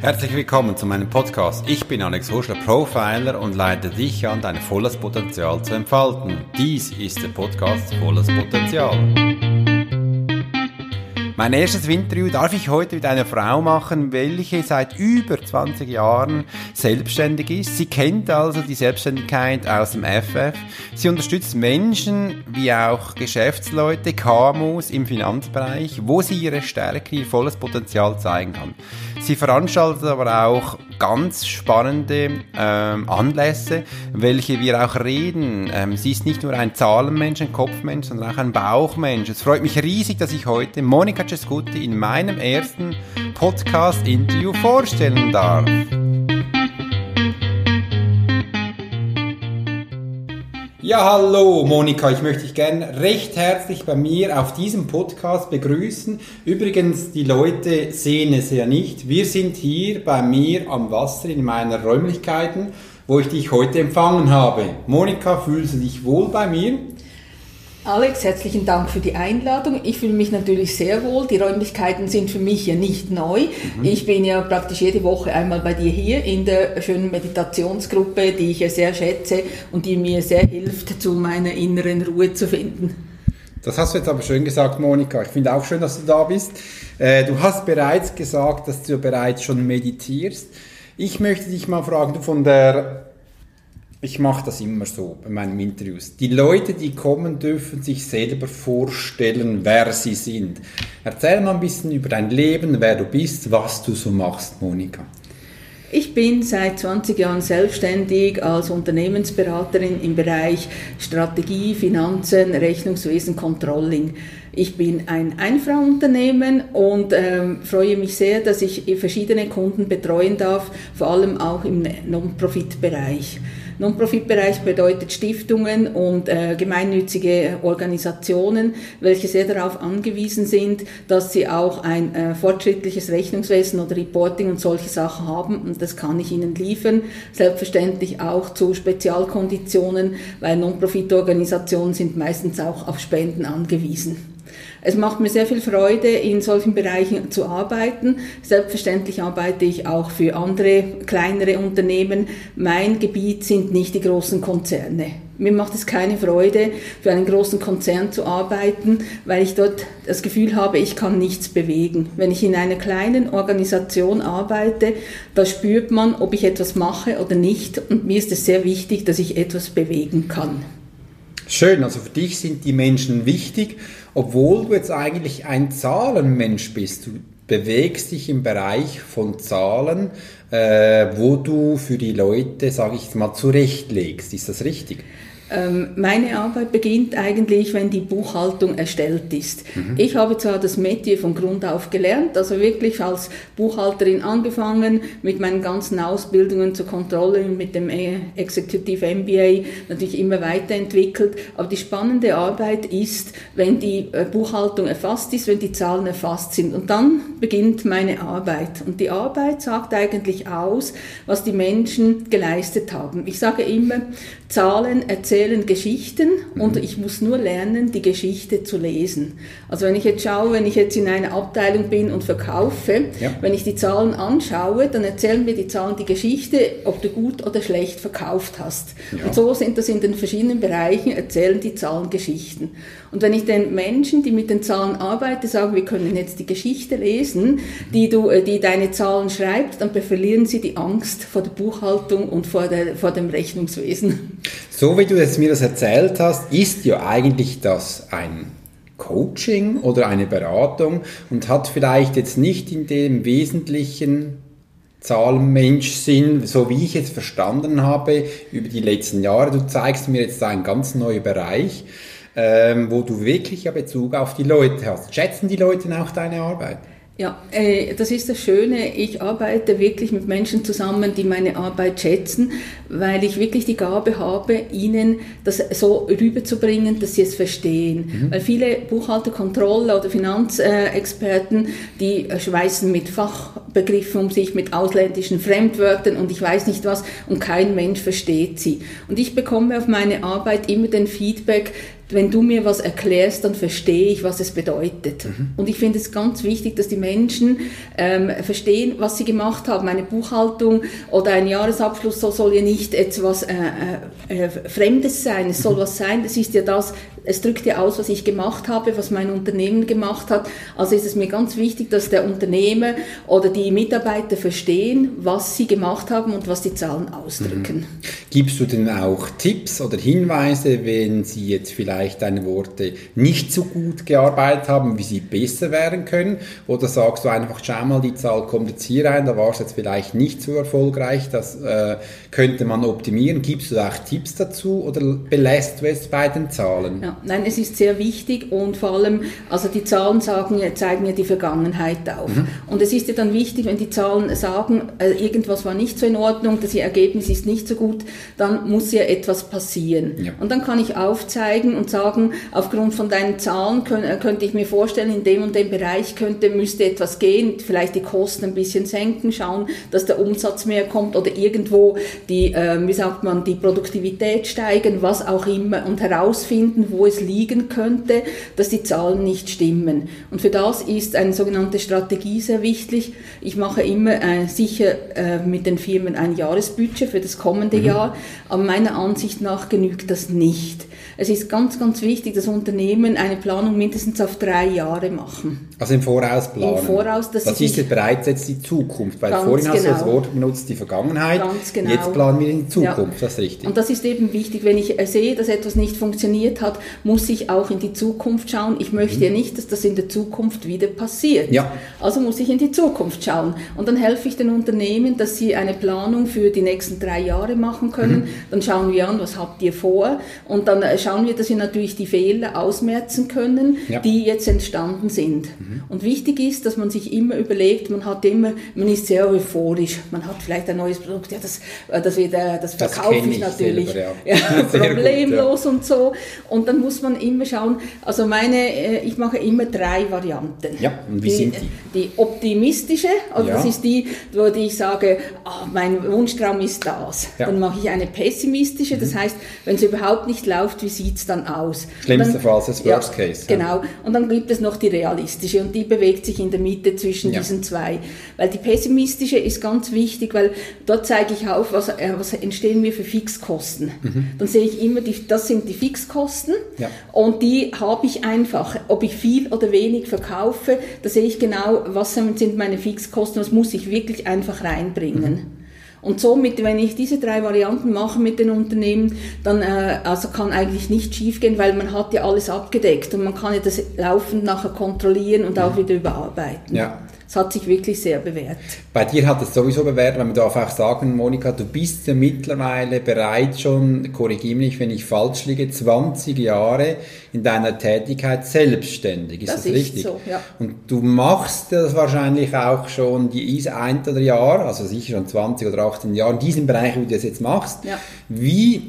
Herzlich willkommen zu meinem Podcast. Ich bin Alex Huschler, Profiler und leite dich an, dein volles Potenzial zu entfalten. Dies ist der Podcast Volles Potenzial. Mein erstes Interview darf ich heute mit einer Frau machen, welche seit über 20 Jahren selbstständig ist. Sie kennt also die Selbstständigkeit aus dem FF. Sie unterstützt Menschen wie auch Geschäftsleute, KMUs im Finanzbereich, wo sie ihre Stärke, ihr volles Potenzial zeigen kann. Sie veranstaltet aber auch ganz spannende ähm, Anlässe, welche wir auch reden. Ähm, sie ist nicht nur ein Zahlenmensch, ein Kopfmensch, sondern auch ein Bauchmensch. Es freut mich riesig, dass ich heute Monika Cescuti in meinem ersten Podcast-Interview vorstellen darf. Ja, hallo Monika, ich möchte dich gerne recht herzlich bei mir auf diesem Podcast begrüßen. Übrigens, die Leute sehen es ja nicht. Wir sind hier bei mir am Wasser in meiner Räumlichkeiten, wo ich dich heute empfangen habe. Monika, fühlst du dich wohl bei mir? Alex, herzlichen Dank für die Einladung. Ich fühle mich natürlich sehr wohl. Die Räumlichkeiten sind für mich ja nicht neu. Mhm. Ich bin ja praktisch jede Woche einmal bei dir hier in der schönen Meditationsgruppe, die ich ja sehr schätze und die mir sehr hilft, zu meiner inneren Ruhe zu finden. Das hast du jetzt aber schön gesagt, Monika. Ich finde auch schön, dass du da bist. Äh, du hast bereits gesagt, dass du bereits schon meditierst. Ich möchte dich mal fragen, du von der ich mache das immer so bei meinen Interviews. Die Leute, die kommen, dürfen sich selber vorstellen, wer sie sind. Erzähl mal ein bisschen über dein Leben, wer du bist, was du so machst, Monika. Ich bin seit 20 Jahren selbstständig als Unternehmensberaterin im Bereich Strategie, Finanzen, Rechnungswesen, Controlling. Ich bin ein Einfrauunternehmen und ähm, freue mich sehr, dass ich verschiedene Kunden betreuen darf, vor allem auch im Non-Profit-Bereich. Non-Profit-Bereich bedeutet Stiftungen und äh, gemeinnützige Organisationen, welche sehr darauf angewiesen sind, dass sie auch ein äh, fortschrittliches Rechnungswesen oder Reporting und solche Sachen haben. Und das kann ich ihnen liefern. Selbstverständlich auch zu Spezialkonditionen, weil Non-Profit-Organisationen sind meistens auch auf Spenden angewiesen. Es macht mir sehr viel Freude, in solchen Bereichen zu arbeiten. Selbstverständlich arbeite ich auch für andere kleinere Unternehmen. Mein Gebiet sind nicht die großen Konzerne. Mir macht es keine Freude, für einen großen Konzern zu arbeiten, weil ich dort das Gefühl habe, ich kann nichts bewegen. Wenn ich in einer kleinen Organisation arbeite, da spürt man, ob ich etwas mache oder nicht. Und mir ist es sehr wichtig, dass ich etwas bewegen kann. Schön, also für dich sind die Menschen wichtig obwohl du jetzt eigentlich ein Zahlenmensch bist. Du bewegst dich im Bereich von Zahlen, äh, wo du für die Leute, sage ich mal, zurechtlegst. Ist das richtig? Ähm, meine Arbeit beginnt eigentlich, wenn die Buchhaltung erstellt ist. Mhm. Ich habe zwar das Metier von Grund auf gelernt, also wirklich als Buchhalterin angefangen, mit meinen ganzen Ausbildungen zur Kontrolle, mit dem Executive MBA natürlich immer weiterentwickelt. Aber die spannende Arbeit ist, wenn die äh, Buchhaltung erfasst ist, wenn die Zahlen erfasst sind. Und dann beginnt meine Arbeit. Und die Arbeit sagt eigentlich aus, was die Menschen geleistet haben. Ich sage immer, Zahlen erzählen Geschichten mhm. und ich muss nur lernen, die Geschichte zu lesen. Also wenn ich jetzt schaue, wenn ich jetzt in einer Abteilung bin und verkaufe, ja. wenn ich die Zahlen anschaue, dann erzählen mir die Zahlen die Geschichte, ob du gut oder schlecht verkauft hast. Ja. Und so sind das in den verschiedenen Bereichen, erzählen die Zahlen Geschichten. Und wenn ich den Menschen, die mit den Zahlen arbeiten, sage, wir können jetzt die Geschichte lesen, die, du, äh, die deine Zahlen schreibt, dann verlieren sie die Angst vor der Buchhaltung und vor, der, vor dem Rechnungswesen. So wie du jetzt mir das erzählt hast, ist ja eigentlich das ein Coaching oder eine Beratung und hat vielleicht jetzt nicht in dem wesentlichen Zahlenmensch-Sinn, so wie ich jetzt verstanden habe über die letzten Jahre. Du zeigst mir jetzt einen ganz neuen Bereich, ähm, wo du wirklich ja Bezug auf die Leute hast. Schätzen die Leute auch deine Arbeit? Ja, äh, das ist das Schöne. Ich arbeite wirklich mit Menschen zusammen, die meine Arbeit schätzen, weil ich wirklich die Gabe habe, ihnen das so rüberzubringen, dass sie es verstehen. Mhm. Weil viele Buchhalter, Controller oder Finanzexperten, die schweißen mit Fachbegriffen um sich, mit ausländischen Fremdwörtern und ich weiß nicht was und kein Mensch versteht sie. Und ich bekomme auf meine Arbeit immer den Feedback, wenn du mir was erklärst, dann verstehe ich, was es bedeutet. Mhm. Und ich finde es ganz wichtig, dass die Menschen ähm, verstehen, was sie gemacht haben. Eine Buchhaltung oder ein Jahresabschluss so soll ja nicht etwas äh, äh, äh Fremdes sein. Es soll mhm. was sein, das ist ja das, es drückt ja aus, was ich gemacht habe, was mein Unternehmen gemacht hat. Also ist es mir ganz wichtig, dass der Unternehmer oder die Mitarbeiter verstehen, was sie gemacht haben und was die Zahlen ausdrücken. Mhm. Gibst du denn auch Tipps oder Hinweise, wenn sie jetzt vielleicht deine Worte nicht so gut gearbeitet haben, wie sie besser werden können? Oder sagst du einfach, schau mal, die Zahl kommt jetzt hier rein, da war es jetzt vielleicht nicht so erfolgreich, das äh, könnte man optimieren. Gibst du auch Tipps dazu oder belässt du es bei den Zahlen? Ja, nein, es ist sehr wichtig und vor allem, also die Zahlen sagen, zeigen ja die Vergangenheit auf. Mhm. Und es ist ja dann wichtig, wenn die Zahlen sagen, äh, irgendwas war nicht so in Ordnung, das Ergebnis ist nicht so gut, dann muss ja etwas passieren. Ja. Und dann kann ich aufzeigen und sagen, aufgrund von deinen Zahlen äh, könnte ich mir vorstellen, in dem und dem Bereich könnte, müsste etwas gehen, vielleicht die Kosten ein bisschen senken, schauen, dass der Umsatz mehr kommt oder irgendwo die, äh, wie sagt man, die Produktivität steigen, was auch immer und herausfinden, wo es liegen könnte, dass die Zahlen nicht stimmen. Und für das ist eine sogenannte Strategie sehr wichtig. Ich mache immer äh, sicher äh, mit den Firmen ein Jahresbudget für das kommende mhm. Jahr, aber meiner Ansicht nach genügt das nicht. Es ist ganz, ganz wichtig, dass Unternehmen eine Planung mindestens auf drei Jahre machen. Also im Voraus planen. Im Voraus, dass das ist jetzt bereits jetzt die Zukunft, weil vorhin genau. hast du das genau. Wort benutzt, die Vergangenheit. Ganz genau. Jetzt planen wir in die Zukunft, ja. das ist richtig. Und das ist eben wichtig, wenn ich sehe, dass etwas nicht funktioniert hat, muss ich auch in die Zukunft schauen. Ich möchte mhm. ja nicht, dass das in der Zukunft wieder passiert. Ja. Also muss ich in die Zukunft schauen. Und dann helfe ich den Unternehmen, dass sie eine Planung für die nächsten drei Jahre machen können. Mhm. Dann schauen wir an, was habt ihr vor? Und dann schauen schauen wir, dass wir natürlich die Fehler ausmerzen können, ja. die jetzt entstanden sind. Mhm. Und wichtig ist, dass man sich immer überlegt, man hat immer, man ist sehr euphorisch, man hat vielleicht ein neues Produkt, ja, das, äh, das, wird, das verkaufe das ich, ich natürlich selber, ja. ja problemlos gut, und so. Und dann muss man immer schauen, also meine, äh, ich mache immer drei Varianten. Ja, und wie die, sind die? Die optimistische, also das ist die, wo ich sage, oh, mein Wunschtraum ist das. Dann mache ich eine pessimistische, mhm. das heißt, wenn es überhaupt nicht läuft, wie sieht es dann aus? Schlimmstenfalls das Worst ja, Case. Genau. Und dann gibt es noch die realistische und die bewegt sich in der Mitte zwischen ja. diesen zwei. Weil die pessimistische ist ganz wichtig, weil dort zeige ich auf, was, äh, was entstehen mir für Fixkosten. Mhm. Dann sehe ich immer, die, das sind die Fixkosten ja. und die habe ich einfach. Ob ich viel oder wenig verkaufe, da sehe ich genau, was sind meine Fixkosten, was muss ich wirklich einfach reinbringen. Mhm. Und somit, wenn ich diese drei Varianten mache mit den Unternehmen, dann äh, also kann eigentlich nicht schiefgehen, weil man hat ja alles abgedeckt und man kann ja das laufend nachher kontrollieren und auch wieder überarbeiten. Ja. Es hat sich wirklich sehr bewährt. Bei dir hat es sowieso bewährt, weil man darf auch sagen, Monika, du bist ja mittlerweile bereits schon, korrigiere mich, wenn ich falsch liege, 20 Jahre in deiner Tätigkeit selbstständig. Ist das, das richtig? So, ja. Und du machst das wahrscheinlich auch schon die ein oder Jahr, also sicher schon 20 oder 18 Jahre, in diesem Bereich, wo du das jetzt machst. Ja. Wie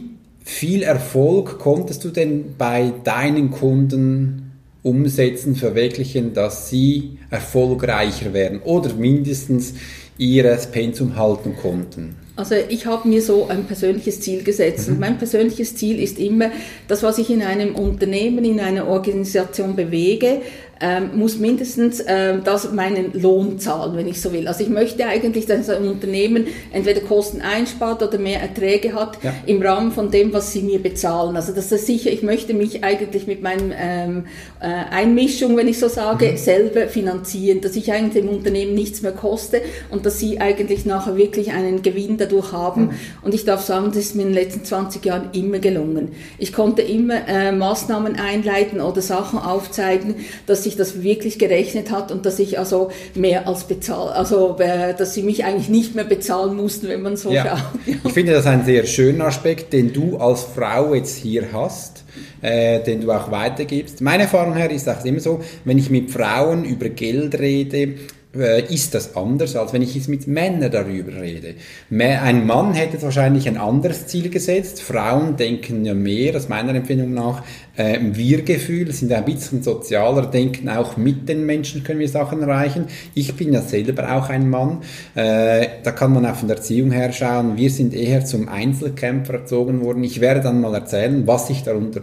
viel Erfolg konntest du denn bei deinen Kunden umsetzen, verwirklichen, dass sie erfolgreicher werden oder mindestens ihres Pensum halten konnten? Also ich habe mir so ein persönliches Ziel gesetzt mhm. und mein persönliches Ziel ist immer, das, was ich in einem Unternehmen, in einer Organisation bewege, ähm, muss mindestens ähm, das meinen Lohn zahlen, wenn ich so will. Also ich möchte eigentlich, dass ein Unternehmen entweder Kosten einspart oder mehr Erträge hat ja. im Rahmen von dem, was sie mir bezahlen. Also das ist sicher, ich möchte mich eigentlich mit meinen ähm, äh, Einmischung, wenn ich so sage, mhm. selber finanzieren, dass ich eigentlich dem Unternehmen nichts mehr koste und dass sie eigentlich nachher wirklich einen Gewinn dadurch haben. Mhm. Und ich darf sagen, das ist mir in den letzten 20 Jahren immer gelungen. Ich konnte immer äh, Maßnahmen einleiten oder Sachen aufzeigen, dass ich sich das wirklich gerechnet hat und dass ich also mehr als bezahlt, also äh, dass sie mich eigentlich nicht mehr bezahlen mussten, wenn man so ja. schaut. Ja. Ich finde das ein sehr schöner Aspekt, den du als Frau jetzt hier hast. Äh, den du auch weitergibst. Meine Erfahrung her ist auch immer so, wenn ich mit Frauen über Geld rede, ist das anders, als wenn ich jetzt mit Männern darüber rede. Ein Mann hätte wahrscheinlich ein anderes Ziel gesetzt. Frauen denken ja mehr, aus meiner Empfindung nach, äh, Wir-Gefühl, sind ein bisschen sozialer, denken auch mit den Menschen können wir Sachen erreichen. Ich bin ja selber auch ein Mann. Äh, da kann man auch von der Erziehung her schauen. Wir sind eher zum Einzelkämpfer erzogen worden. Ich werde dann mal erzählen, was ich darunter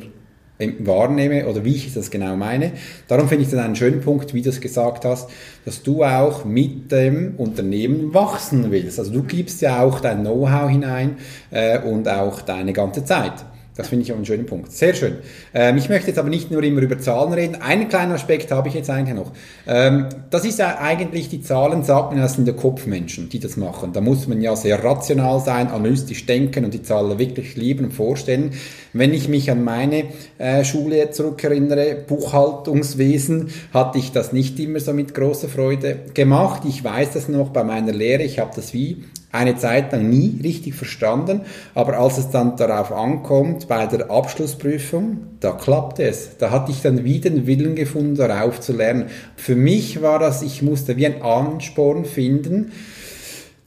wahrnehme oder wie ich das genau meine. Darum finde ich das einen schönen Punkt, wie du es gesagt hast, dass du auch mit dem Unternehmen wachsen willst. Also du gibst ja auch dein Know-how hinein äh, und auch deine ganze Zeit. Das finde ich auch einen schönen Punkt. Sehr schön. Ähm, ich möchte jetzt aber nicht nur immer über Zahlen reden. Einen kleinen Aspekt habe ich jetzt eigentlich noch. Ähm, das ist ja eigentlich, die Zahlen sagt man, das sind ja Kopfmenschen, die das machen. Da muss man ja sehr rational sein, analytisch denken und die Zahlen wirklich lieben und vorstellen. Wenn ich mich an meine äh, Schule zurückerinnere, Buchhaltungswesen, hatte ich das nicht immer so mit großer Freude gemacht. Ich weiß das noch bei meiner Lehre. Ich habe das wie eine Zeit lang nie richtig verstanden, aber als es dann darauf ankommt, bei der Abschlussprüfung, da klappt es. Da hatte ich dann wieder den Willen gefunden, darauf zu lernen. Für mich war das, ich musste wie ein Ansporn finden,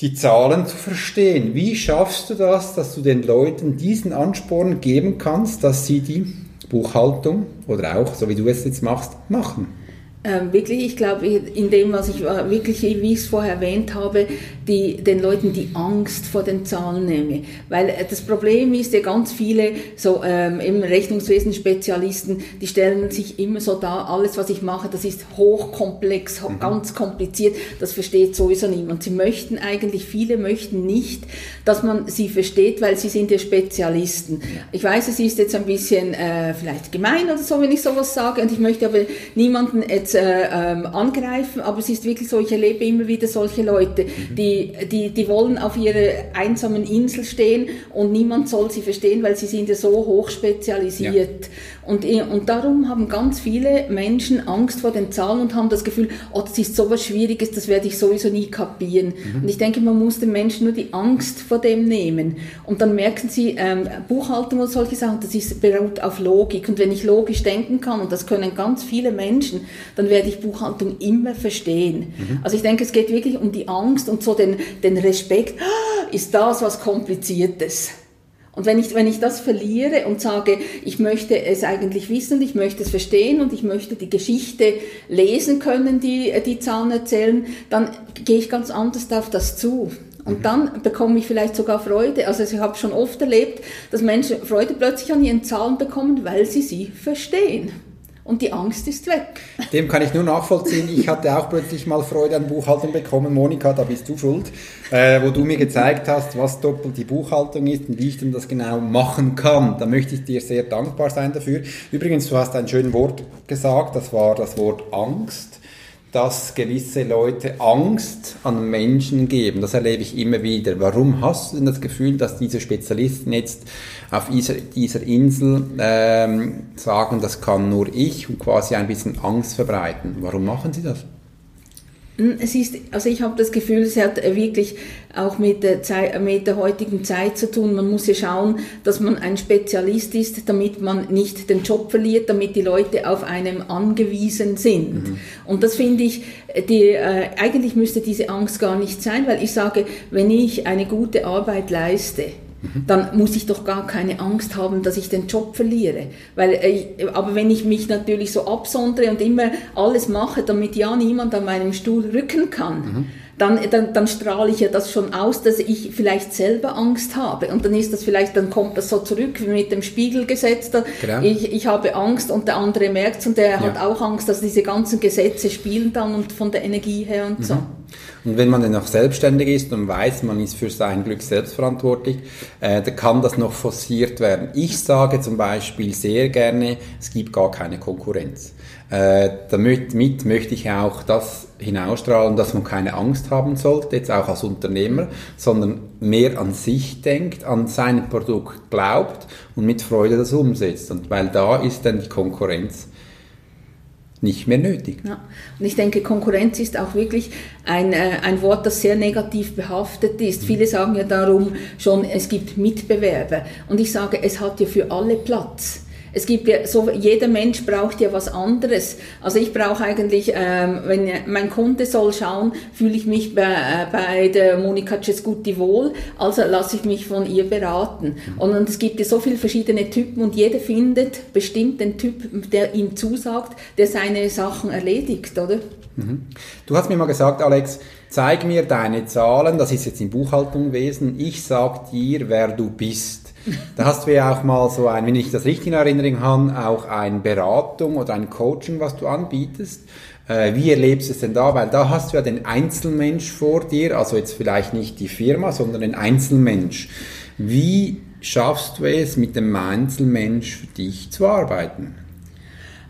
die Zahlen zu verstehen. Wie schaffst du das, dass du den Leuten diesen Ansporn geben kannst, dass sie die Buchhaltung oder auch, so wie du es jetzt machst, machen? Ähm, wirklich, ich glaube, in dem, was ich äh, wirklich, wie ich es vorher erwähnt habe, die, den Leuten die Angst vor den Zahlen nehme. Weil äh, das Problem ist ja ganz viele so ähm, im Rechnungswesen Spezialisten, die stellen sich immer so da, alles was ich mache, das ist hochkomplex, mhm. ganz kompliziert, das versteht sowieso niemand. Sie möchten eigentlich, viele möchten nicht, dass man sie versteht, weil sie sind ja Spezialisten. Ich weiß, es ist jetzt ein bisschen äh, vielleicht gemein oder so, wenn ich sowas sage, und ich möchte aber niemanden jetzt jetzt äh, ähm, angreifen, aber es ist wirklich so, ich erlebe immer wieder solche Leute, mhm. die, die, die wollen auf ihrer einsamen Insel stehen und niemand soll sie verstehen, weil sie sind ja so hoch spezialisiert. Ja. Und, und darum haben ganz viele Menschen Angst vor den Zahlen und haben das Gefühl, oh, das ist so was Schwieriges, das werde ich sowieso nie kapieren. Mhm. Und ich denke, man muss den Menschen nur die Angst vor dem nehmen. Und dann merken sie, ähm, Buchhaltung und solche Sachen, das ist, beruht auf Logik. Und wenn ich logisch denken kann, und das können ganz viele Menschen, dann werde ich Buchhaltung immer verstehen. Mhm. Also ich denke, es geht wirklich um die Angst und so den, den Respekt. Ah, ist das was Kompliziertes? Und wenn ich, wenn ich das verliere und sage, ich möchte es eigentlich wissen, ich möchte es verstehen und ich möchte die Geschichte lesen können, die die Zahlen erzählen, dann gehe ich ganz anders auf das zu. Und mhm. dann bekomme ich vielleicht sogar Freude. Also ich habe schon oft erlebt, dass Menschen Freude plötzlich an ihren Zahlen bekommen, weil sie sie verstehen und die Angst ist weg. Dem kann ich nur nachvollziehen. Ich hatte auch plötzlich mal Freude an Buchhaltung bekommen. Monika, da bist du schuld, äh, wo du mir gezeigt hast, was doppelt die Buchhaltung ist und wie ich denn das genau machen kann. Da möchte ich dir sehr dankbar sein dafür. Übrigens, du hast ein schönes Wort gesagt, das war das Wort Angst dass gewisse Leute Angst an Menschen geben. Das erlebe ich immer wieder. Warum hast du denn das Gefühl, dass diese Spezialisten jetzt auf dieser, dieser Insel ähm, sagen, das kann nur ich und quasi ein bisschen Angst verbreiten? Warum machen sie das? Hm, es ist, also ich habe das Gefühl, es hat wirklich auch mit der, Zeit, mit der heutigen Zeit zu tun. Man muss ja schauen, dass man ein Spezialist ist, damit man nicht den Job verliert, damit die Leute auf einem angewiesen sind. Mhm. Und das finde ich, die, äh, eigentlich müsste diese Angst gar nicht sein, weil ich sage, wenn ich eine gute Arbeit leiste, dann muss ich doch gar keine Angst haben, dass ich den Job verliere. Weil, äh, aber wenn ich mich natürlich so absondere und immer alles mache, damit ja niemand an meinem Stuhl rücken kann, mhm dann, dann, dann strahle ich ja das schon aus, dass ich vielleicht selber Angst habe. Und dann ist das vielleicht, dann kommt das so zurück wie mit dem Spiegelgesetz. Da. Genau. Ich, ich habe Angst und der andere merkt es und der ja. hat auch Angst, dass diese ganzen Gesetze spielen dann und von der Energie her und mhm. so. Und wenn man dann noch selbstständig ist und weiß, man ist für sein Glück selbstverantwortlich, äh, dann kann das noch forciert werden. Ich sage zum Beispiel sehr gerne, es gibt gar keine Konkurrenz. Äh, damit mit möchte ich auch das hinausstrahlen, dass man keine Angst haben sollte, jetzt auch als Unternehmer, sondern mehr an sich denkt, an sein Produkt glaubt und mit Freude das umsetzt. Und weil da ist dann die Konkurrenz nicht mehr nötig. Ja. Und ich denke, Konkurrenz ist auch wirklich ein, äh, ein Wort, das sehr negativ behaftet ist. Mhm. Viele sagen ja darum schon, es gibt Mitbewerber. Und ich sage, es hat ja für alle Platz es gibt ja so, jeder Mensch braucht ja was anderes. Also ich brauche eigentlich, ähm, wenn mein Kunde soll schauen, fühle ich mich bei, äh, bei der Monika Cescuti wohl, also lasse ich mich von ihr beraten. Mhm. Und, und es gibt ja so viele verschiedene Typen und jeder findet bestimmt den Typ, der ihm zusagt, der seine Sachen erledigt, oder? Mhm. Du hast mir mal gesagt, Alex, zeig mir deine Zahlen, das ist jetzt im Buchhaltungswesen, ich sag dir, wer du bist. Da hast du ja auch mal so ein, wenn ich das richtig in Erinnerung habe, auch eine Beratung oder ein Coaching, was du anbietest. Äh, wie erlebst du es denn da? Weil da hast du ja den Einzelmensch vor dir, also jetzt vielleicht nicht die Firma, sondern den Einzelmensch. Wie schaffst du es, mit dem Einzelmensch für dich zu arbeiten?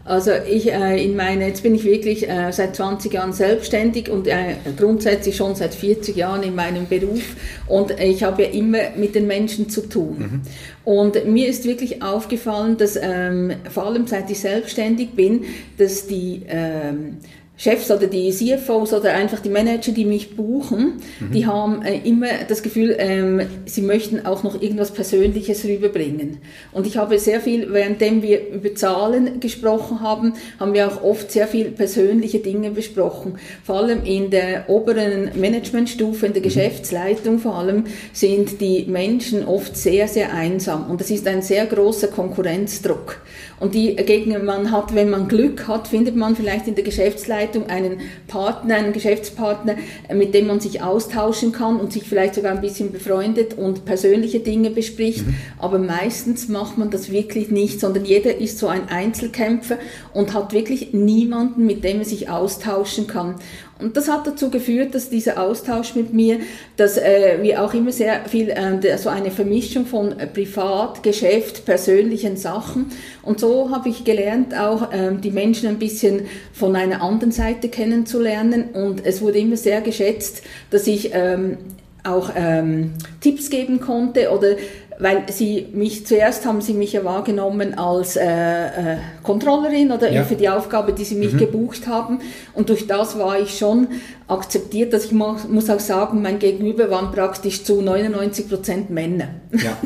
Also ich äh, in meine, jetzt bin ich wirklich äh, seit 20 Jahren selbstständig und äh, grundsätzlich schon seit 40 Jahren in meinem Beruf und ich habe ja immer mit den Menschen zu tun. Mhm. Und mir ist wirklich aufgefallen, dass ähm, vor allem seit ich selbstständig bin, dass die ähm, Chefs oder die CFOs oder einfach die Manager, die mich buchen, mhm. die haben äh, immer das Gefühl, ähm, sie möchten auch noch irgendwas Persönliches rüberbringen. Und ich habe sehr viel, währenddem wir über Zahlen gesprochen haben, haben wir auch oft sehr viel persönliche Dinge besprochen. Vor allem in der oberen Managementstufe, in der mhm. Geschäftsleitung vor allem, sind die Menschen oft sehr, sehr einsam. Und das ist ein sehr großer Konkurrenzdruck. Und die Gegner man hat, wenn man Glück hat, findet man vielleicht in der Geschäftsleitung einen Partner, einen Geschäftspartner, mit dem man sich austauschen kann und sich vielleicht sogar ein bisschen befreundet und persönliche Dinge bespricht. Mhm. Aber meistens macht man das wirklich nicht, sondern jeder ist so ein Einzelkämpfer und hat wirklich niemanden, mit dem er sich austauschen kann. Und das hat dazu geführt, dass dieser Austausch mit mir, dass äh, wir auch immer sehr viel, äh, so eine Vermischung von äh, Privat, Geschäft, persönlichen Sachen. Und so habe ich gelernt, auch äh, die Menschen ein bisschen von einer anderen Seite kennenzulernen. Und es wurde immer sehr geschätzt, dass ich ähm, auch ähm, Tipps geben konnte oder weil sie mich zuerst haben sie mich ja wahrgenommen als äh, äh, Controllerin oder ja. für die Aufgabe, die sie mich mhm. gebucht haben und durch das war ich schon akzeptiert, dass ich muss auch sagen, mein Gegenüber waren praktisch zu 99 Prozent Männer. Ja.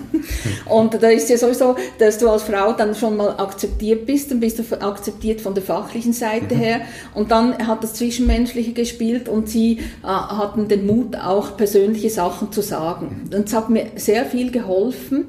und da ist ja sowieso, dass du als Frau dann schon mal akzeptiert bist, dann bist du akzeptiert von der fachlichen Seite mhm. her und dann hat das Zwischenmenschliche gespielt und sie äh, hatten den Mut auch persönliche Sachen zu sagen. Und es hat mir sehr viel geholfen,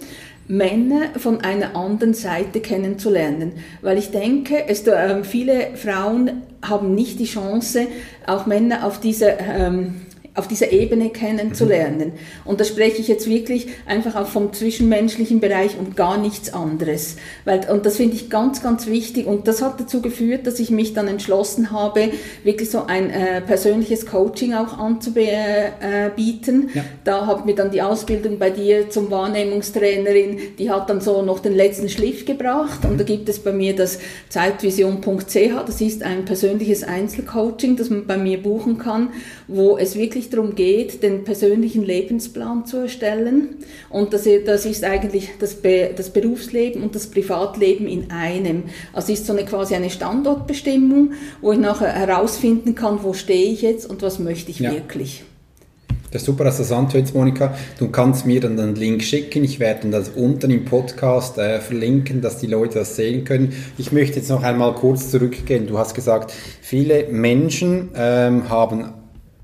Männer von einer anderen Seite kennenzulernen. Weil ich denke, es, äh, viele Frauen haben nicht die Chance, auch Männer auf dieser ähm, auf dieser Ebene kennenzulernen. Mhm. Und da spreche ich jetzt wirklich einfach auch vom zwischenmenschlichen Bereich und gar nichts anderes. Weil, und das finde ich ganz, ganz wichtig. Und das hat dazu geführt, dass ich mich dann entschlossen habe, wirklich so ein äh, persönliches Coaching auch anzubieten. Ja. Da habe ich mir dann die Ausbildung bei dir zum Wahrnehmungstrainerin, die hat dann so noch den letzten Schliff gebracht. Und da mhm. gibt es bei mir das zeitvision.ch. Das ist ein persönliches Einzelcoaching, das man bei mir buchen kann, wo es wirklich wirklich darum geht, den persönlichen Lebensplan zu erstellen. Und das, das ist eigentlich das, Be das Berufsleben und das Privatleben in einem. Also ist so eine quasi eine Standortbestimmung, wo ich nachher herausfinden kann, wo stehe ich jetzt und was möchte ich ja. wirklich. Das ist super, dass das antötst, Monika. Du kannst mir dann den Link schicken. Ich werde das unten im Podcast äh, verlinken, dass die Leute das sehen können. Ich möchte jetzt noch einmal kurz zurückgehen. Du hast gesagt, viele Menschen ähm, haben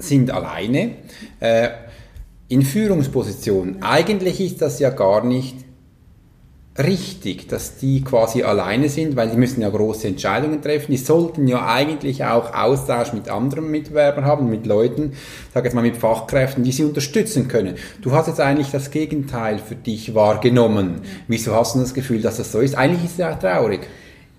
sind alleine äh, in Führungspositionen. Eigentlich ist das ja gar nicht richtig, dass die quasi alleine sind, weil die müssen ja große Entscheidungen treffen. Die sollten ja eigentlich auch Austausch mit anderen Mitbewerbern haben, mit Leuten, sag jetzt mal mit Fachkräften, die sie unterstützen können. Du hast jetzt eigentlich das Gegenteil für dich wahrgenommen. Wieso hast du das Gefühl, dass das so ist? Eigentlich ist es ja traurig.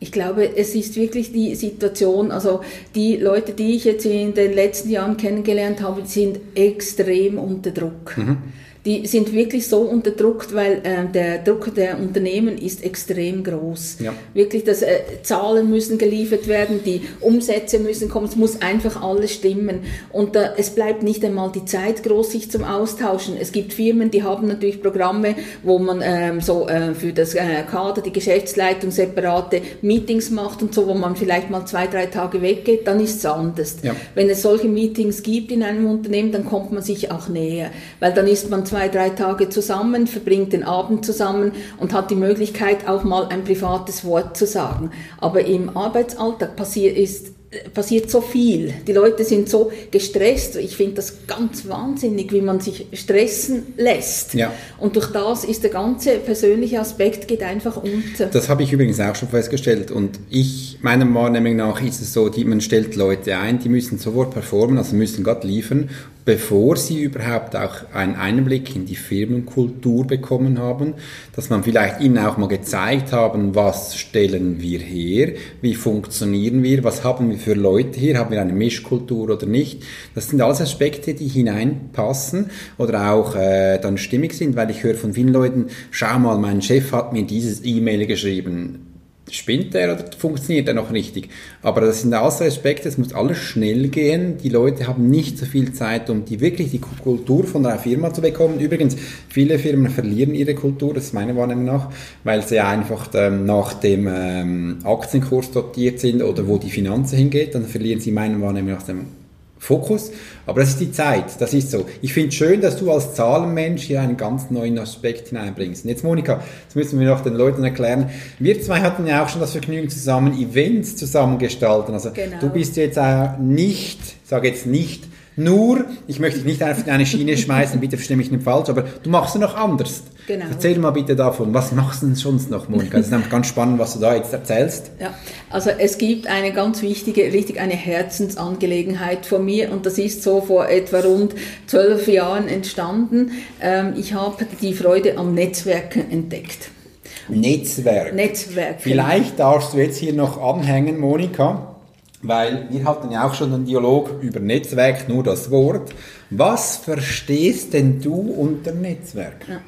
Ich glaube, es ist wirklich die Situation, also die Leute, die ich jetzt in den letzten Jahren kennengelernt habe, sind extrem unter Druck. Mhm die sind wirklich so unterdruckt, weil äh, der Druck der Unternehmen ist extrem groß. Ja. Wirklich, dass äh, Zahlen müssen geliefert werden, die Umsätze müssen kommen, es muss einfach alles stimmen. Und äh, es bleibt nicht einmal die Zeit groß, sich zum Austauschen. Es gibt Firmen, die haben natürlich Programme, wo man ähm, so äh, für das äh, Kader, die Geschäftsleitung separate Meetings macht und so, wo man vielleicht mal zwei, drei Tage weggeht, dann ist es anders. Ja. Wenn es solche Meetings gibt in einem Unternehmen, dann kommt man sich auch näher, weil dann ist man zwei, drei Tage zusammen, verbringt den Abend zusammen und hat die Möglichkeit, auch mal ein privates Wort zu sagen. Aber im Arbeitsalltag passiert ist passiert so viel. Die Leute sind so gestresst. Ich finde das ganz wahnsinnig, wie man sich stressen lässt. Ja. Und durch das ist der ganze persönliche Aspekt geht einfach unter. Das habe ich übrigens auch schon festgestellt. Und ich, meiner Wahrnehmung nach, ist es so, die, man stellt Leute ein, die müssen sofort performen, also müssen gerade liefern. Bevor sie überhaupt auch einen Einblick in die Firmenkultur bekommen haben, dass man vielleicht ihnen auch mal gezeigt haben, was stellen wir her, wie funktionieren wir, was haben wir für Leute hier, haben wir eine Mischkultur oder nicht. Das sind alles Aspekte, die hineinpassen oder auch äh, dann stimmig sind, weil ich höre von vielen Leuten, schau mal, mein Chef hat mir dieses E-Mail geschrieben spinnt er oder funktioniert er noch richtig? Aber das sind alles Aspekte, es muss alles schnell gehen. Die Leute haben nicht so viel Zeit, um die wirklich die Kultur von einer Firma zu bekommen. Übrigens, viele Firmen verlieren ihre Kultur, das ist meine Wahrnehmung nach, weil sie einfach ähm, nach dem ähm, Aktienkurs dotiert sind oder wo die Finanzen hingeht, dann verlieren sie meine Wahrnehmung nach dem Fokus. Aber das ist die Zeit, das ist so. Ich finde schön, dass du als Zahlenmensch hier einen ganz neuen Aspekt hineinbringst. Und jetzt, Monika, jetzt müssen wir noch den Leuten erklären. Wir zwei hatten ja auch schon das Vergnügen zusammen, Events zusammen gestalten. Also genau. du bist jetzt auch nicht, sage jetzt nicht nur, ich möchte dich nicht einfach in eine Schiene schmeißen, bitte verstehe mich nicht falsch, aber du machst es noch anders. Genau. Erzähl mal bitte davon, was machst du denn sonst noch, Monika? Das ist ganz spannend, was du da jetzt erzählst. Ja, also es gibt eine ganz wichtige, richtig eine Herzensangelegenheit von mir und das ist so vor etwa rund zwölf Jahren entstanden. Ähm, ich habe die Freude am Netzwerken entdeckt. Netzwerk. Netzwerk. Vielleicht darfst du jetzt hier noch anhängen, Monika weil wir hatten ja auch schon einen Dialog über Netzwerk, nur das Wort. Was verstehst denn du unter Netzwerk? Ja.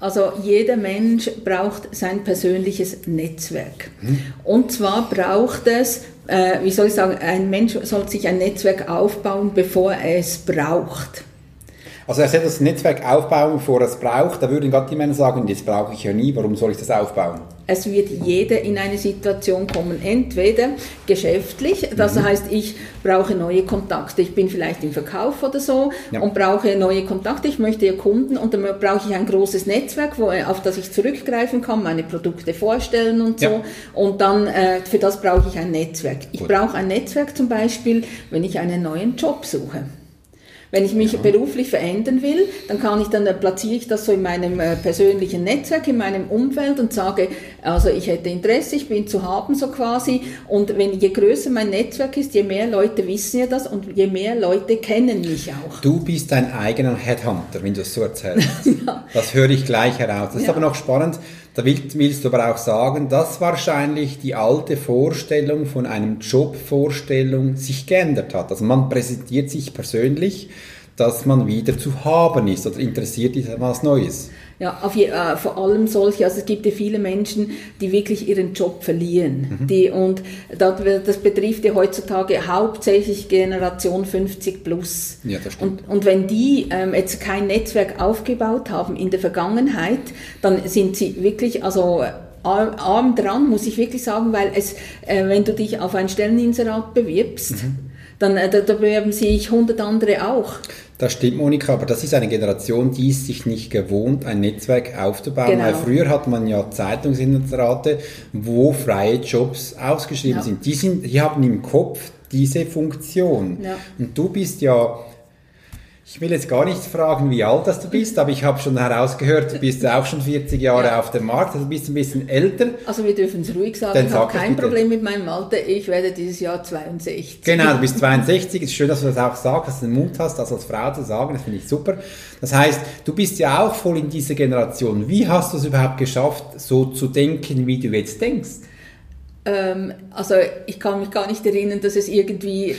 Also jeder Mensch braucht sein persönliches Netzwerk. Hm. Und zwar braucht es, äh, wie soll ich sagen, ein Mensch soll sich ein Netzwerk aufbauen, bevor er es braucht. Also er soll das Netzwerk aufbauen, bevor er es braucht. Da würden gerade die Männer sagen, das brauche ich ja nie, warum soll ich das aufbauen? Es wird jeder in eine Situation kommen, entweder geschäftlich, das mhm. heißt, ich brauche neue Kontakte. Ich bin vielleicht im Verkauf oder so ja. und brauche neue Kontakte. Ich möchte ja Kunden und dann brauche ich ein großes Netzwerk, wo, auf das ich zurückgreifen kann, meine Produkte vorstellen und so. Ja. Und dann, äh, für das brauche ich ein Netzwerk. Ich Gut. brauche ein Netzwerk zum Beispiel, wenn ich einen neuen Job suche. Wenn ich mich ja. beruflich verändern will, dann kann ich dann äh, platziere ich das so in meinem äh, persönlichen Netzwerk, in meinem Umfeld und sage, also ich hätte Interesse, ich bin zu haben so quasi. Und wenn je größer mein Netzwerk ist, je mehr Leute wissen ja das und je mehr Leute kennen mich auch. Du bist dein eigener Headhunter, wenn du es so erzählst. ja. Das höre ich gleich heraus. Das ja. ist aber noch spannend. Da willst, du aber auch sagen, dass wahrscheinlich die alte Vorstellung von einem Jobvorstellung sich geändert hat. Also man präsentiert sich persönlich, dass man wieder zu haben ist oder interessiert ist an was Neues. Ja, auf je, äh, vor allem solche, also es gibt ja viele Menschen, die wirklich ihren Job verlieren. Mhm. Die, und das betrifft ja heutzutage hauptsächlich Generation 50 plus. Ja, das stimmt. Und, und wenn die ähm, jetzt kein Netzwerk aufgebaut haben in der Vergangenheit, dann sind sie wirklich, also arm, arm dran, muss ich wirklich sagen, weil es, äh, wenn du dich auf ein Stelleninserat bewirbst, mhm. dann äh, da, da bewerben sich 100 andere auch. Das stimmt, Monika, aber das ist eine Generation, die ist sich nicht gewohnt, ein Netzwerk aufzubauen. Genau. Weil früher hat man ja Zeitungsinserate, wo freie Jobs ausgeschrieben ja. sind. Die, sind. die haben im Kopf diese Funktion. Ja. Und du bist ja ich will jetzt gar nicht fragen, wie alt das du bist, aber ich habe schon herausgehört, du bist auch schon 40 Jahre ja. auf dem Markt, also du bist ein bisschen älter. Also wir dürfen es ruhig sagen, Dann ich habe kein Problem mit meinem Alter, ich werde dieses Jahr 62. Genau, du bist 62, es ist schön, dass du das auch sagst, dass du den Mut hast, das als Frau zu sagen, das finde ich super. Das heißt, du bist ja auch voll in dieser Generation. Wie hast du es überhaupt geschafft, so zu denken, wie du jetzt denkst? Ähm, also ich kann mich gar nicht erinnern, dass es irgendwie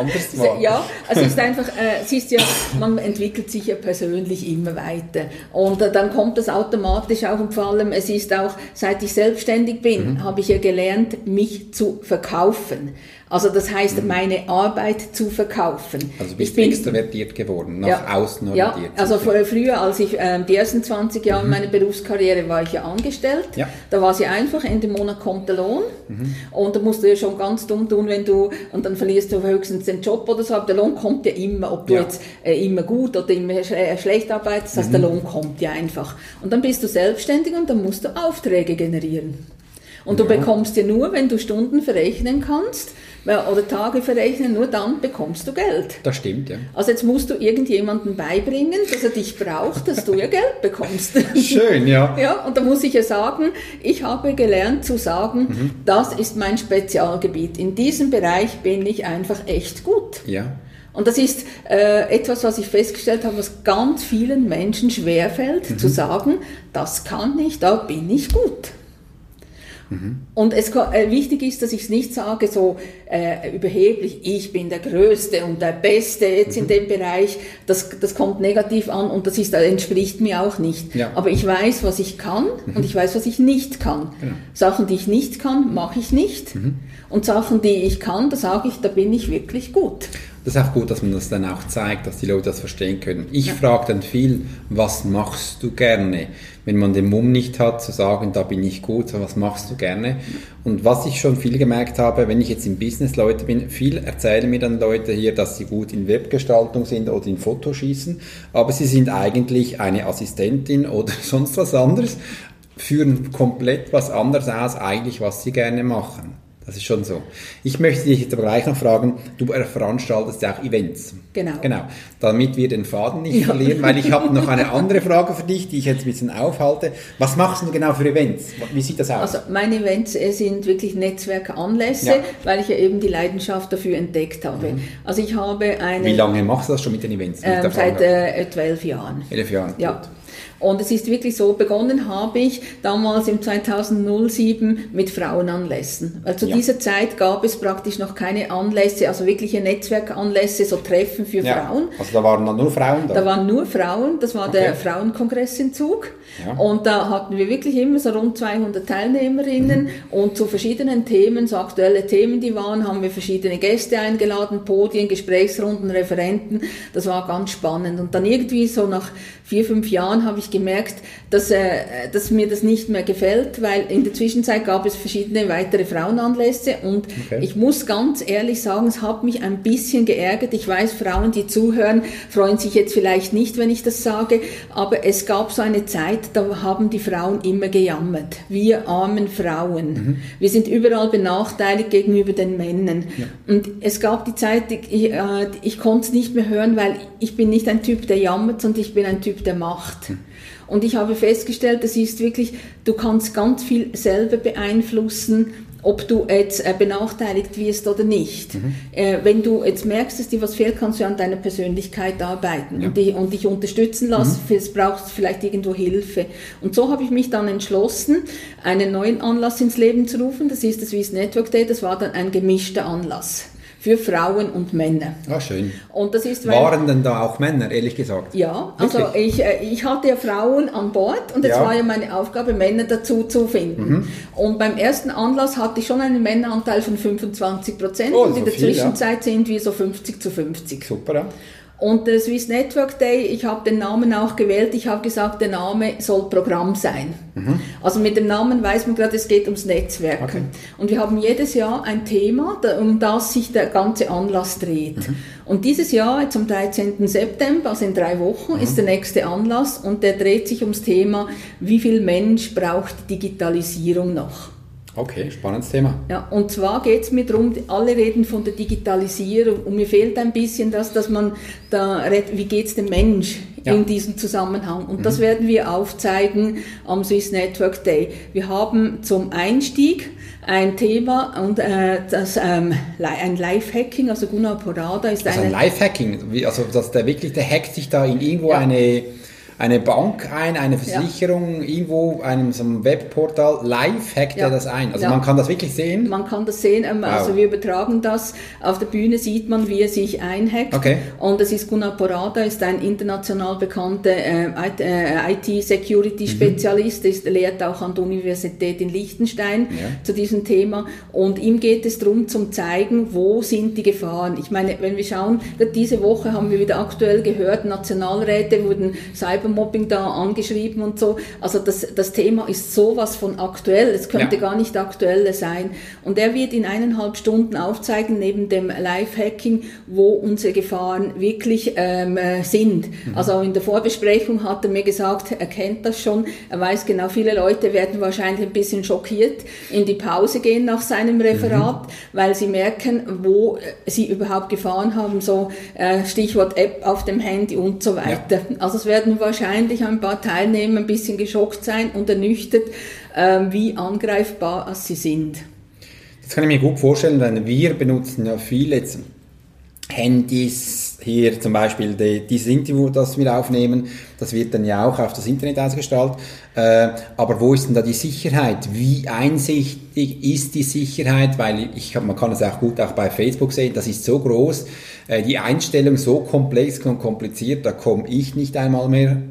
anders war. ja, also es ist einfach, äh, siehst ja, man entwickelt sich ja persönlich immer weiter und äh, dann kommt das automatisch auch und vor allem, es ist auch, seit ich selbstständig bin, mhm. habe ich ja gelernt, mich zu verkaufen. Also das heißt, mhm. meine Arbeit zu verkaufen. Also bist ich bin extrovertiert geworden, nach ja, außen orientiert. Ja, also früher, als ich äh, die ersten 20 Jahre mhm. meiner Berufskarriere war ich ja angestellt. Ja. Da war sie einfach, Ende Monat kommt der Lohn. Mhm. Und da musst du ja schon ganz dumm tun, wenn du, und dann verlierst du höchstens den Job oder so, aber der Lohn kommt ja immer, ob du ja. jetzt äh, immer gut oder immer sch äh, schlecht arbeitest, das heißt, der mhm. Lohn kommt ja einfach. Und dann bist du selbstständig und dann musst du Aufträge generieren. Und du bekommst ja nur, wenn du Stunden verrechnen kannst, oder Tage verrechnen, nur dann bekommst du Geld. Das stimmt, ja. Also jetzt musst du irgendjemandem beibringen, dass er dich braucht, dass du ja Geld bekommst. Schön, ja. Ja, und da muss ich ja sagen, ich habe gelernt zu sagen, mhm. das ist mein Spezialgebiet. In diesem Bereich bin ich einfach echt gut. Ja. Und das ist äh, etwas, was ich festgestellt habe, was ganz vielen Menschen schwerfällt, mhm. zu sagen, das kann ich, da bin ich gut. Mhm. Und es äh, wichtig ist, dass ich es nicht sage, so äh, überheblich, ich bin der Größte und der Beste jetzt mhm. in dem Bereich. Das, das kommt negativ an und das ist, das entspricht mir auch nicht. Ja. Aber ich weiß, was ich kann mhm. und ich weiß, was ich nicht kann. Genau. Sachen, die ich nicht kann, mache ich nicht. Mhm. Und Sachen, die ich kann, da sage ich, da bin ich wirklich gut. Das ist auch gut, dass man das dann auch zeigt, dass die Leute das verstehen können. Ich ja. frage dann viel, was machst du gerne? Wenn man den Mumm nicht hat, zu sagen, da bin ich gut, was machst du gerne? Und was ich schon viel gemerkt habe, wenn ich jetzt im Business Leute bin, viel erzählen mir dann Leute hier, dass sie gut in Webgestaltung sind oder in Fotoschießen, aber sie sind eigentlich eine Assistentin oder sonst was anderes, führen komplett was anderes aus, eigentlich was sie gerne machen. Das ist schon so. Ich möchte dich jetzt aber gleich noch fragen, du veranstaltest ja auch Events. Genau. Genau. Damit wir den Faden nicht ja. verlieren, weil ich habe noch eine andere Frage für dich, die ich jetzt ein bisschen aufhalte. Was machst du genau für Events? Wie sieht das aus? Also meine Events äh, sind wirklich Netzwerkanlässe, ja. weil ich ja eben die Leidenschaft dafür entdeckt habe. Mhm. Also ich habe eine... Wie lange machst du das schon mit den Events? Ähm, seit äh, zwölf Jahren. Elf Jahren, ja. Gut. Und es ist wirklich so, begonnen habe ich damals im 2007 mit Frauenanlässen. Weil zu ja. dieser Zeit gab es praktisch noch keine Anlässe, also wirkliche Netzwerkanlässe, so Treffen für ja. Frauen. Also da waren dann nur Frauen da? Da waren nur Frauen, das war okay. der Frauenkongress in Zug. Ja. Und da hatten wir wirklich immer so rund 200 Teilnehmerinnen mhm. und zu verschiedenen Themen, so aktuelle Themen, die waren, haben wir verschiedene Gäste eingeladen, Podien, Gesprächsrunden, Referenten. Das war ganz spannend. Und dann irgendwie so nach vier, fünf Jahren habe ich gemerkt, dass, äh, dass mir das nicht mehr gefällt, weil in der Zwischenzeit gab es verschiedene weitere Frauenanlässe und okay. ich muss ganz ehrlich sagen, es hat mich ein bisschen geärgert. Ich weiß, Frauen, die zuhören, freuen sich jetzt vielleicht nicht, wenn ich das sage, aber es gab so eine Zeit, da haben die Frauen immer gejammert. Wir armen Frauen. Mhm. Wir sind überall benachteiligt gegenüber den Männern. Ja. Und es gab die Zeit, ich, äh, ich konnte es nicht mehr hören, weil ich bin nicht ein Typ, der jammert, sondern ich bin ein Typ, der macht. Mhm. Und ich habe festgestellt, das ist wirklich, du kannst ganz viel selber beeinflussen, ob du jetzt äh, benachteiligt wirst oder nicht. Mhm. Äh, wenn du jetzt merkst, dass dir was fehlt, kannst du an deiner Persönlichkeit arbeiten ja. und, dich, und, dich, unterstützen lassen. Mhm. Es braucht vielleicht irgendwo Hilfe. Und so habe ich mich dann entschlossen, einen neuen Anlass ins Leben zu rufen. Das ist das Swiss Network Day. Das war dann ein gemischter Anlass für Frauen und Männer. Ah, schön. Und das ist, Waren denn da auch Männer, ehrlich gesagt? Ja, also ich, äh, ich hatte ja Frauen an Bord und jetzt ja. war ja meine Aufgabe, Männer dazu zu finden. Mhm. Und beim ersten Anlass hatte ich schon einen Männeranteil von 25 Prozent oh, und in der viel, Zwischenzeit ja. sind wir so 50 zu 50. Super, ja. Und der Swiss Network Day, ich habe den Namen auch gewählt, ich habe gesagt, der Name soll Programm sein. Mhm. Also mit dem Namen weiß man gerade, es geht ums Netzwerken. Okay. Und wir haben jedes Jahr ein Thema, um das sich der ganze Anlass dreht. Mhm. Und dieses Jahr, jetzt am 13. September, also in drei Wochen, mhm. ist der nächste Anlass und der dreht sich ums Thema, wie viel Mensch braucht Digitalisierung noch. Okay, spannendes Thema. Ja, und zwar geht es mir darum, alle reden von der Digitalisierung und mir fehlt ein bisschen das, dass man da redet, wie geht es dem Mensch ja. in diesem Zusammenhang. Und mhm. das werden wir aufzeigen am Swiss Network Day. Wir haben zum Einstieg ein Thema und äh, das ähm, ein Live-Hacking, also Gunnar Porada ist also ein Live-Hacking, also dass der wirklich, der hackt sich da in irgendwo ja. eine eine Bank ein, eine Versicherung, ja. irgendwo, einem so einem Webportal, live hackt ja. er das ein. Also ja. man kann das wirklich sehen? Man kann das sehen, ähm, wow. also wir übertragen das. Auf der Bühne sieht man, wie er sich einhackt. Okay. Und es ist Gunnar Porada, ist ein international bekannter äh, IT-Security-Spezialist, äh, ist, lehrt auch an der Universität in Liechtenstein zu diesem Thema. Und ihm geht es darum, zum zeigen, wo sind die Gefahren. Ich meine, wenn wir schauen, diese Woche haben wir wieder aktuell gehört, Nationalräte wurden Cyber Cybermobbing da angeschrieben und so. Also das, das Thema ist sowas von aktuell. Es könnte ja. gar nicht aktueller sein. Und er wird in eineinhalb Stunden aufzeigen, neben dem Live-Hacking, wo unsere Gefahren wirklich ähm, äh, sind. Mhm. Also in der Vorbesprechung hat er mir gesagt, er kennt das schon. Er weiß genau, viele Leute werden wahrscheinlich ein bisschen schockiert in die Pause gehen nach seinem Referat, mhm. weil sie merken, wo sie überhaupt Gefahren haben, so äh, Stichwort App auf dem Handy und so weiter. Ja. Also es werden wahrscheinlich wahrscheinlich ein paar Teilnehmer ein bisschen geschockt sein und ernüchtert, ähm, wie angreifbar sie sind. Das kann ich mir gut vorstellen, denn wir benutzen ja viele Handys, hier zum Beispiel die, dieses Interview, das wir aufnehmen, das wird dann ja auch auf das Internet ausgestrahlt. Äh, aber wo ist denn da die Sicherheit? Wie einsichtig ist die Sicherheit? Weil ich, man kann es auch gut auch bei Facebook sehen, das ist so groß, äh, die Einstellung so komplex und kompliziert, da komme ich nicht einmal mehr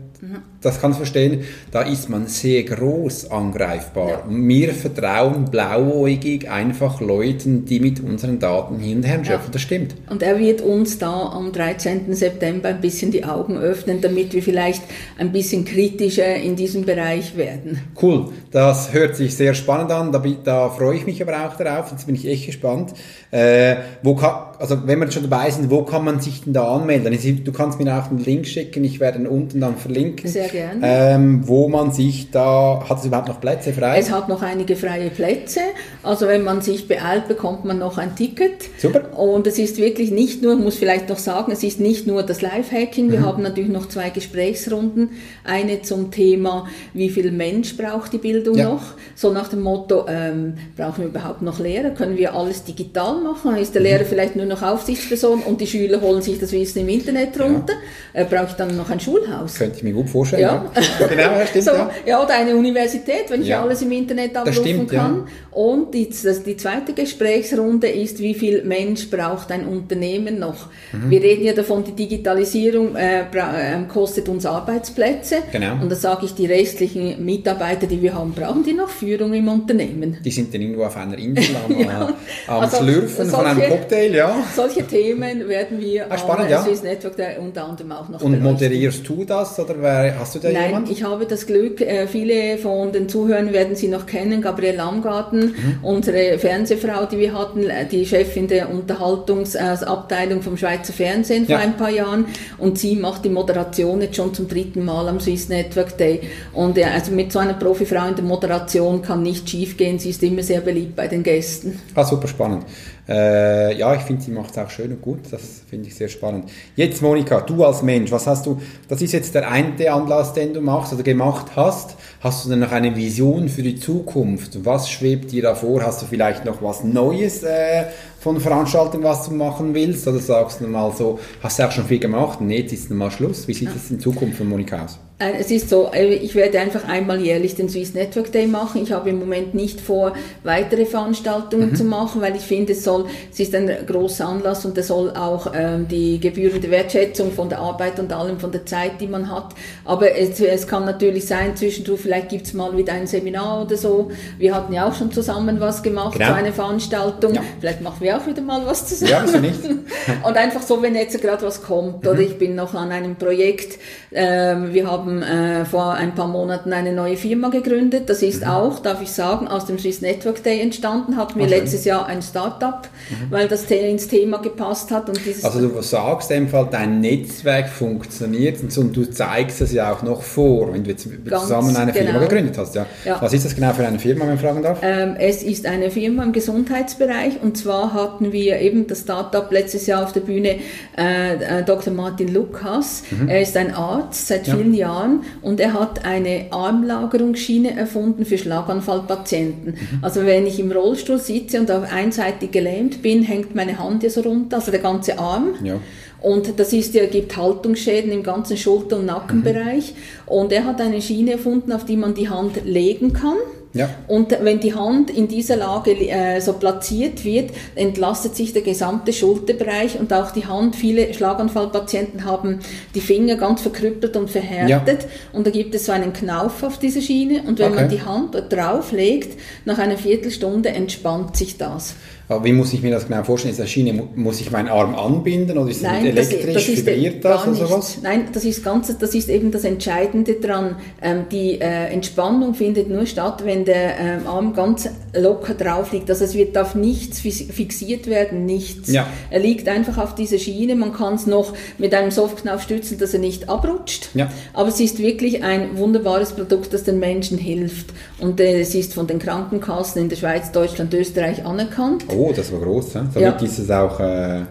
das kann ich verstehen, da ist man sehr groß angreifbar. Ja. Wir vertrauen blauäugig einfach Leuten, die mit unseren Daten hin und her schöpfen. Ja. Das stimmt. Und er wird uns da am 13. September ein bisschen die Augen öffnen, damit wir vielleicht ein bisschen kritischer in diesem Bereich werden. Cool, das hört sich sehr spannend an. Da, da freue ich mich aber auch darauf. Jetzt bin ich echt gespannt. Äh, wo kann, also wenn wir schon dabei sind, wo kann man sich denn da anmelden? Du kannst mir auch einen Link schicken, ich werde ihn unten dann verlinken. Sehr gerne. Ähm, wo man sich da, hat es überhaupt noch Plätze frei? Es hat noch einige freie Plätze. Also wenn man sich beeilt, bekommt man noch ein Ticket. Super. Und es ist wirklich nicht nur, muss vielleicht noch sagen, es ist nicht nur das Live-Hacking. Wir mhm. haben natürlich noch zwei Gesprächsrunden. Eine zum Thema, wie viel Mensch braucht die Bildung ja. noch? So nach dem Motto, ähm, brauchen wir überhaupt noch Lehrer? Können wir alles digital machen? Ist der mhm. Lehrer vielleicht nur noch Aufsichtsperson und die Schüler holen sich das Wissen im Internet runter? Ja. Äh, brauche ich dann noch ein Schulhaus? Könnte ich mir gut vorstellen. Ja, ja. genau, stimmt. So, ja. ja, oder eine Universität, wenn ich alles im Internet abrufen stimmt, kann. Und die, das, die zweite Gesprächsrunde ist, wie viel Mensch braucht ein Unternehmen noch? Mhm. Wir reden ja davon, die Digitalisierung äh, äh, kostet uns Arbeitsplätze. Genau. Und da sage ich, die restlichen Mitarbeiter, die wir haben, brauchen die noch Führung im Unternehmen? Die sind dann irgendwo auf einer Insel am, ja. am also, Schlürfen solche, von einem Cocktail, ja. Solche Themen werden wir ah, spannend, am ja. Swiss Network unter anderem auch noch Und beleuchten. moderierst du das oder wer, hast du da Nein, jemand? ich habe das Glück, äh, viele von den Zuhörern werden Sie noch kennen, Gabriele Lamgarten, mhm. Unsere Fernsehfrau, die wir hatten, äh, die Chefin der Unterhaltungsabteilung vom Schweizer Fernsehen vor ein paar Jahren und sie macht die Moderation jetzt schon zum dritten Mal am Swiss Network Day und also mit so einer Profifrau in der Moderation kann nicht schief gehen, sie ist immer sehr beliebt bei den Gästen. Ah, super spannend. Äh, ja, ich finde, sie macht es auch schön und gut. Das finde ich sehr spannend. Jetzt, Monika, du als Mensch, was hast du, das ist jetzt der eine Anlass, den du machst oder gemacht hast. Hast du denn noch eine Vision für die Zukunft? Was schwebt dir da vor? Hast du vielleicht noch was Neues äh, von Veranstaltungen, was du machen willst? Oder sagst du mal so, hast du auch schon viel gemacht und jetzt ist mal Schluss? Wie sieht es in Zukunft von Monika aus? Äh, es ist so, äh, ich werde einfach einmal jährlich den Swiss Network Day machen. Ich habe im Moment nicht vor, weitere Veranstaltungen mhm. zu machen, weil ich finde, es soll, es ist ein großer Anlass und es soll auch ähm, die gebührende Wertschätzung von der Arbeit und allem von der Zeit, die man hat. Aber es, es kann natürlich sein, zwischendurch vielleicht gibt es mal wieder ein Seminar oder so. Wir hatten ja auch schon zusammen was gemacht, genau. so eine Veranstaltung. Ja. Vielleicht machen wir auch wieder mal was zusammen. Ja, wieso nicht? und einfach so, wenn jetzt gerade was kommt. Mhm. Oder ich bin noch an einem Projekt. Ähm, wir haben haben äh, vor ein paar Monaten eine neue Firma gegründet. Das ist mhm. auch, darf ich sagen, aus dem Swiss Network Day entstanden. Hatten wir okay. letztes Jahr ein Startup, mhm. weil das ins Thema gepasst hat. Und dieses also du sagst in dem Fall, dein Netzwerk funktioniert und du zeigst es ja auch noch vor, wenn du jetzt zusammen eine Firma genau. gegründet hast. Ja. ja. Was ist das genau für eine Firma, wenn ich fragen darf? Ähm, es ist eine Firma im Gesundheitsbereich und zwar hatten wir eben das Startup letztes Jahr auf der Bühne äh, äh Dr. Martin Lukas. Mhm. Er ist ein Arzt seit ja. vielen Jahren Jahren und er hat eine Armlagerungsschiene erfunden für Schlaganfallpatienten. Mhm. Also wenn ich im Rollstuhl sitze und auf einseitig gelähmt bin, hängt meine Hand ja so runter, also der ganze Arm. Ja. Und das ist ja, gibt Haltungsschäden im ganzen Schulter- und Nackenbereich. Mhm. Und er hat eine Schiene erfunden, auf die man die Hand legen kann. Ja. Und wenn die Hand in dieser Lage äh, so platziert wird, entlastet sich der gesamte Schulterbereich und auch die Hand. Viele Schlaganfallpatienten haben die Finger ganz verkrüppelt und verhärtet. Ja. Und da gibt es so einen Knauf auf dieser Schiene. Und wenn okay. man die Hand dort drauf legt, nach einer Viertelstunde entspannt sich das. Aber wie muss ich mir das genau vorstellen? Ist das Schiene, muss ich meinen Arm anbinden oder ist Nein, elektrisch, das, ist vibriert das oder sowas? Nein, das ist, ganz, das ist eben das Entscheidende dran. Ähm, die äh, Entspannung findet nur statt, wenn der ähm, Arm ganz locker drauf liegt. Also es wird auf nichts fixiert werden, nichts. Ja. Er liegt einfach auf dieser Schiene. Man kann es noch mit einem Softknauf stützen, dass er nicht abrutscht. Ja. Aber es ist wirklich ein wunderbares Produkt, das den Menschen hilft. Und äh, es ist von den Krankenkassen in der Schweiz, Deutschland, Österreich anerkannt. Oh, das war groß. Ja? Damit ja. ist es auch... Äh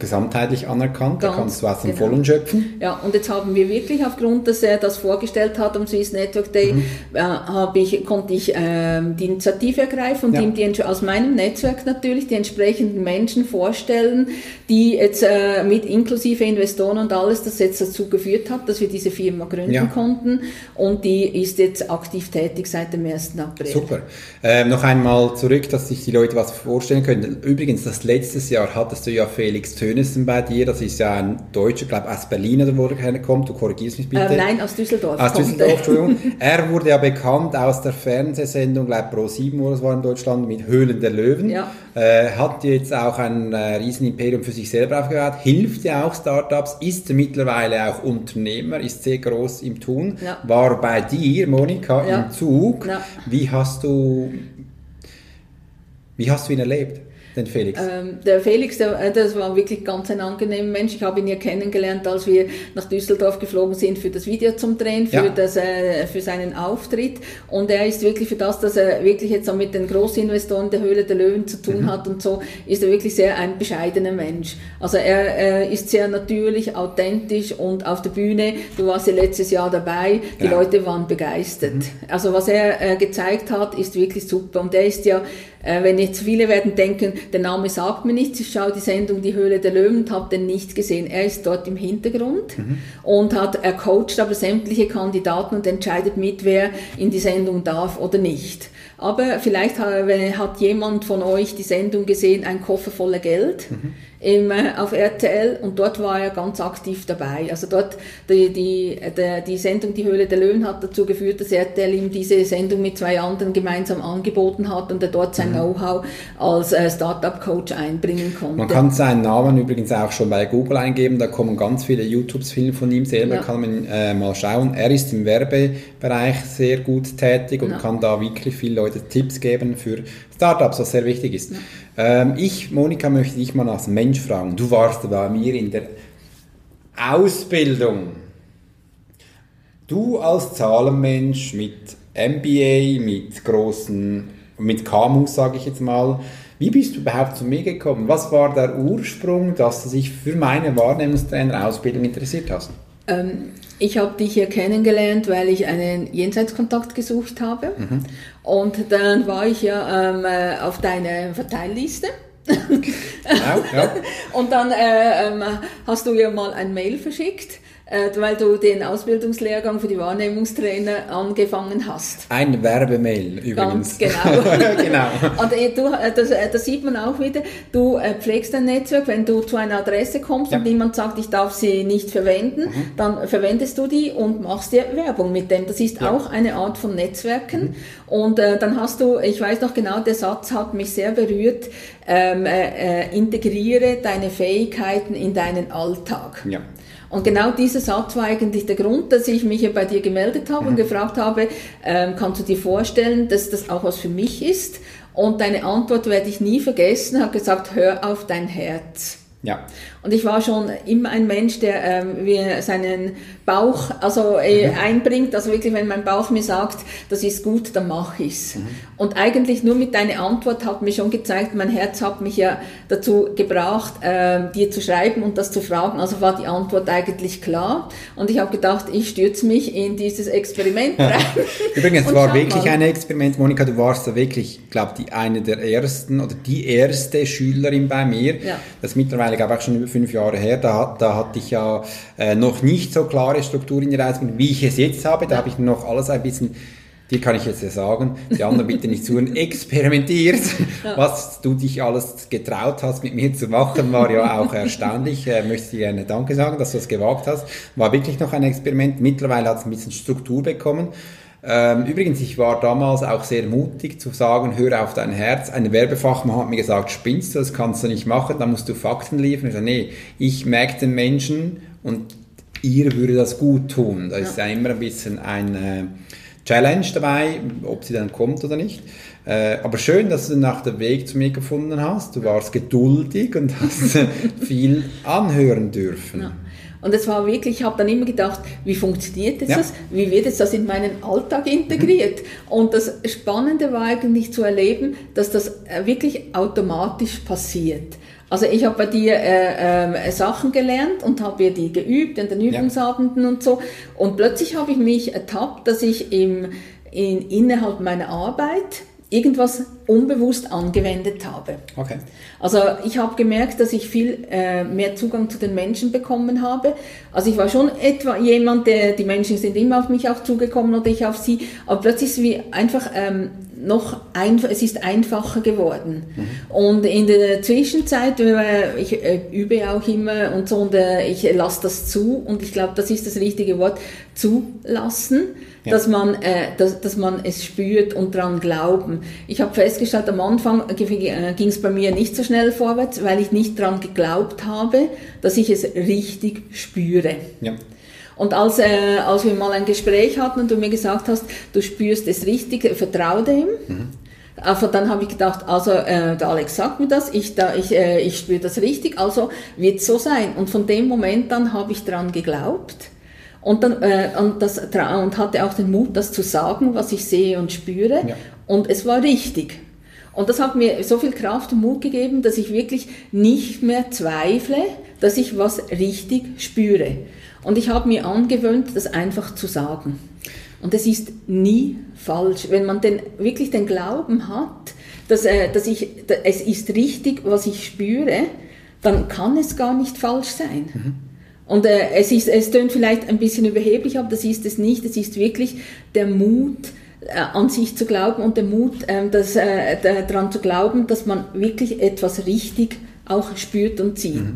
gesamtheitlich anerkannt, Ganz da kannst du aus dem genau. Vollen schöpfen. Ja, und jetzt haben wir wirklich aufgrund, dass er das vorgestellt hat am Swiss Network Day, mhm. äh, ich, konnte ich äh, die Initiative ergreifen und ja. ihm die, aus meinem Netzwerk natürlich die entsprechenden Menschen vorstellen, die jetzt äh, mit inklusive Investoren und alles, das jetzt dazu geführt hat, dass wir diese Firma gründen ja. konnten und die ist jetzt aktiv tätig seit dem 1. April. Super. Ähm, noch einmal zurück, dass sich die Leute was vorstellen können. Übrigens, das letztes Jahr hattest du ja Felix Tö Tönnissen bei dir. Das ist ja ein Deutscher, glaube aus Berlin oder wo er herkommt. Du korrigierst mich bitte. Ähm, nein, aus Düsseldorf. Aus Düsseldorf, Entschuldigung. er wurde ja bekannt aus der Fernsehsendung, glaube Pro 7 oder es war in Deutschland, mit Höhlen der Löwen. Ja. Äh, hat jetzt auch ein äh, Riesenimperium für sich selber aufgebaut, hilft ja auch Startups, ist mittlerweile auch Unternehmer, ist sehr groß im Tun. Ja. War bei dir, Monika, ja. im Zug. Wie hast du wie hast du ihn erlebt? Den Felix? Ähm, der Felix, der, äh, das war wirklich ganz ein angenehmer Mensch. Ich habe ihn ja kennengelernt, als wir nach Düsseldorf geflogen sind für das Video zum Drehen, für, ja. das, äh, für seinen Auftritt. Und er ist wirklich für das, dass er wirklich jetzt auch mit den Großinvestoren der Höhle der Löwen zu tun mhm. hat und so, ist er wirklich sehr ein bescheidener Mensch. Also er, er ist sehr natürlich, authentisch und auf der Bühne, du warst ja letztes Jahr dabei, die ja. Leute waren begeistert. Mhm. Also was er äh, gezeigt hat, ist wirklich super. Und er ist ja äh, wenn jetzt viele werden denken, der Name sagt mir nichts, ich schaue die Sendung Die Höhle der Löwen und habe den nicht gesehen. Er ist dort im Hintergrund mhm. und hat, er coacht aber sämtliche Kandidaten und entscheidet mit, wer in die Sendung darf oder nicht. Aber vielleicht hat jemand von euch die Sendung gesehen, ein Koffer voller Geld. Mhm im, äh, auf RTL und dort war er ganz aktiv dabei. Also dort, die, die, die, die Sendung Die Höhle der Löwen hat dazu geführt, dass RTL ihm diese Sendung mit zwei anderen gemeinsam angeboten hat und er dort sein mhm. Know-how als äh, Startup-Coach einbringen konnte. Man kann seinen Namen übrigens auch schon bei Google eingeben, da kommen ganz viele YouTube-Filme von ihm selber, ja. kann man äh, mal schauen. Er ist im Werbebereich sehr gut tätig und ja. kann da wirklich viele Leute Tipps geben für Startups, was sehr wichtig ist. Ja. Ähm, ich, Monika, möchte dich mal als Mensch fragen. Du warst bei mir in der Ausbildung. Du als Zahlenmensch mit MBA, mit großen, mit KMUs, sage ich jetzt mal, wie bist du überhaupt zu mir gekommen? Was war der Ursprung, dass du dich für meine Wahrnehmungstrainer-Ausbildung interessiert hast? Ähm, ich habe dich hier kennengelernt, weil ich einen Jenseitskontakt gesucht habe. Mhm. Und dann war ich ja ähm, äh, auf deiner Verteilliste. Genau, ja. Und dann äh, ähm, hast du ja mal ein Mail verschickt weil du den Ausbildungslehrgang für die Wahrnehmungstrainer angefangen hast. Ein Werbemail übrigens. Ganz genau. genau. Und äh, du, äh, das, das, sieht man auch wieder, du pflegst ein Netzwerk, wenn du zu einer Adresse kommst ja. und jemand sagt, ich darf sie nicht verwenden, mhm. dann verwendest du die und machst dir Werbung mit dem. Das ist ja. auch eine Art von Netzwerken. Mhm. Und äh, dann hast du, ich weiß noch genau, der Satz hat mich sehr berührt, ähm, äh, integriere deine Fähigkeiten in deinen Alltag. Ja. Und genau dieser Satz war eigentlich der Grund, dass ich mich ja bei dir gemeldet habe mhm. und gefragt habe, ähm, kannst du dir vorstellen, dass das auch was für mich ist? Und deine Antwort werde ich nie vergessen, hat gesagt, hör auf dein Herz. Ja. Und ich war schon immer ein Mensch, der wie seinen Bauch also äh, mhm. einbringt. Also wirklich, wenn mein Bauch mir sagt, das ist gut, dann mache ich's. Mhm. Und eigentlich nur mit deiner Antwort hat mir schon gezeigt, mein Herz hat mich ja dazu gebracht, äh, dir zu schreiben und das zu fragen. Also war die Antwort eigentlich klar. Und ich habe gedacht, ich stürze mich in dieses Experiment rein. Übrigens, es war wirklich mal. ein Experiment, Monika. Du warst da wirklich, ich glaube, die eine der ersten oder die erste Schülerin bei mir. Ja. Das mittlerweile, glaube ich, schon über fünf Jahre her, da, da hatte ich ja äh, noch nicht so klare Strukturen in der Ausbildung, wie ich es jetzt habe. Da habe ich noch alles ein bisschen dir kann ich jetzt ja sagen, die anderen bitte nicht zuhören, experimentiert. Ja. Was du dich alles getraut hast, mit mir zu machen, war ja auch erstaunlich. Äh, möchte dir gerne Danke sagen, dass du das gewagt hast. War wirklich noch ein Experiment. Mittlerweile hat es ein bisschen Struktur bekommen. Ähm, übrigens, ich war damals auch sehr mutig zu sagen, hör auf dein Herz. Ein Werbefachmann hat mir gesagt, spinnst du, das kannst du nicht machen, da musst du Fakten liefern. Ich sage, nee, ich merke den Menschen und ihr würde das gut tun. Da ist ja immer ein bisschen ein äh, Challenge dabei, ob sie dann kommt oder nicht. Äh, aber schön, dass du nach dem Weg zu mir gefunden hast. Du warst geduldig und hast viel anhören dürfen. Ja. Und es war wirklich, ich habe dann immer gedacht, wie funktioniert jetzt ja. das? Wie wird jetzt das in meinen Alltag integriert? Mhm. Und das Spannende war eigentlich zu erleben, dass das äh, wirklich automatisch passiert. Also ich habe bei dir äh, äh, Sachen gelernt und habe die geübt in den Übungsabenden ja. und so. Und plötzlich habe ich mich ertappt, dass ich im, in, innerhalb meiner Arbeit irgendwas unbewusst angewendet habe. Okay. Also ich habe gemerkt, dass ich viel äh, mehr Zugang zu den Menschen bekommen habe. Also ich war schon etwa jemand, der die Menschen sind immer auf mich auch zugekommen oder ich auf sie, aber plötzlich ist es wie einfach ähm, noch einfach, es ist einfacher geworden. Mhm. Und in der Zwischenzeit, ich äh, übe auch immer und so, und äh, ich lasse das zu und ich glaube, das ist das richtige Wort, zulassen ja. dass, man, äh, dass, dass man es spürt und daran glauben. Ich habe festgestellt, am Anfang äh, ging es bei mir nicht so schnell vorwärts, weil ich nicht daran geglaubt habe, dass ich es richtig spüre. Ja. Und als, äh, als wir mal ein Gespräch hatten und du mir gesagt hast, du spürst es richtig, vertraue dem. Mhm. Aber dann habe ich gedacht, also äh, der Alex sagt mir das, ich, da, ich, äh, ich spüre das richtig, also wird es so sein. Und von dem Moment an habe ich daran geglaubt und, dann, äh, und, das, und hatte auch den Mut, das zu sagen, was ich sehe und spüre. Ja. Und es war richtig. Und das hat mir so viel Kraft und Mut gegeben, dass ich wirklich nicht mehr zweifle, dass ich was richtig spüre. Und ich habe mir angewöhnt, das einfach zu sagen. Und es ist nie falsch. Wenn man denn wirklich den Glauben hat, dass, äh, dass ich, es ist richtig, was ich spüre, dann kann es gar nicht falsch sein. Mhm. Und äh, es, ist, es tönt vielleicht ein bisschen überheblich, aber das ist es nicht. Es ist wirklich der Mut, an sich zu glauben und der Mut, ähm, das, äh, daran zu glauben, dass man wirklich etwas richtig auch spürt und sieht. Mhm.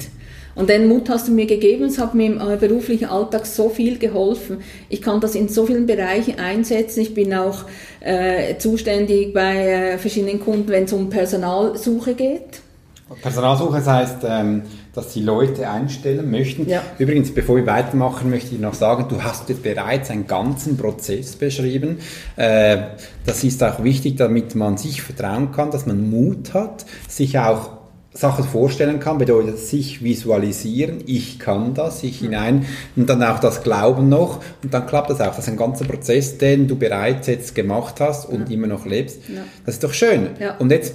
Und den Mut hast du mir gegeben, es hat mir im äh, beruflichen Alltag so viel geholfen. Ich kann das in so vielen Bereichen einsetzen. Ich bin auch äh, zuständig bei äh, verschiedenen Kunden, wenn es um Personalsuche geht. Personalsuche, das heißt, ähm, dass die Leute einstellen möchten. Ja. Übrigens, bevor wir weitermachen, möchte ich noch sagen, du hast jetzt bereits einen ganzen Prozess beschrieben. Äh, das ist auch wichtig, damit man sich vertrauen kann, dass man Mut hat, sich auch Sachen vorstellen kann, bedeutet sich visualisieren, ich kann das, ich hinein und dann auch das Glauben noch und dann klappt das auch. Das ist ein ganzer Prozess, den du bereits jetzt gemacht hast und ja. immer noch lebst. Ja. Das ist doch schön. Ja. Und jetzt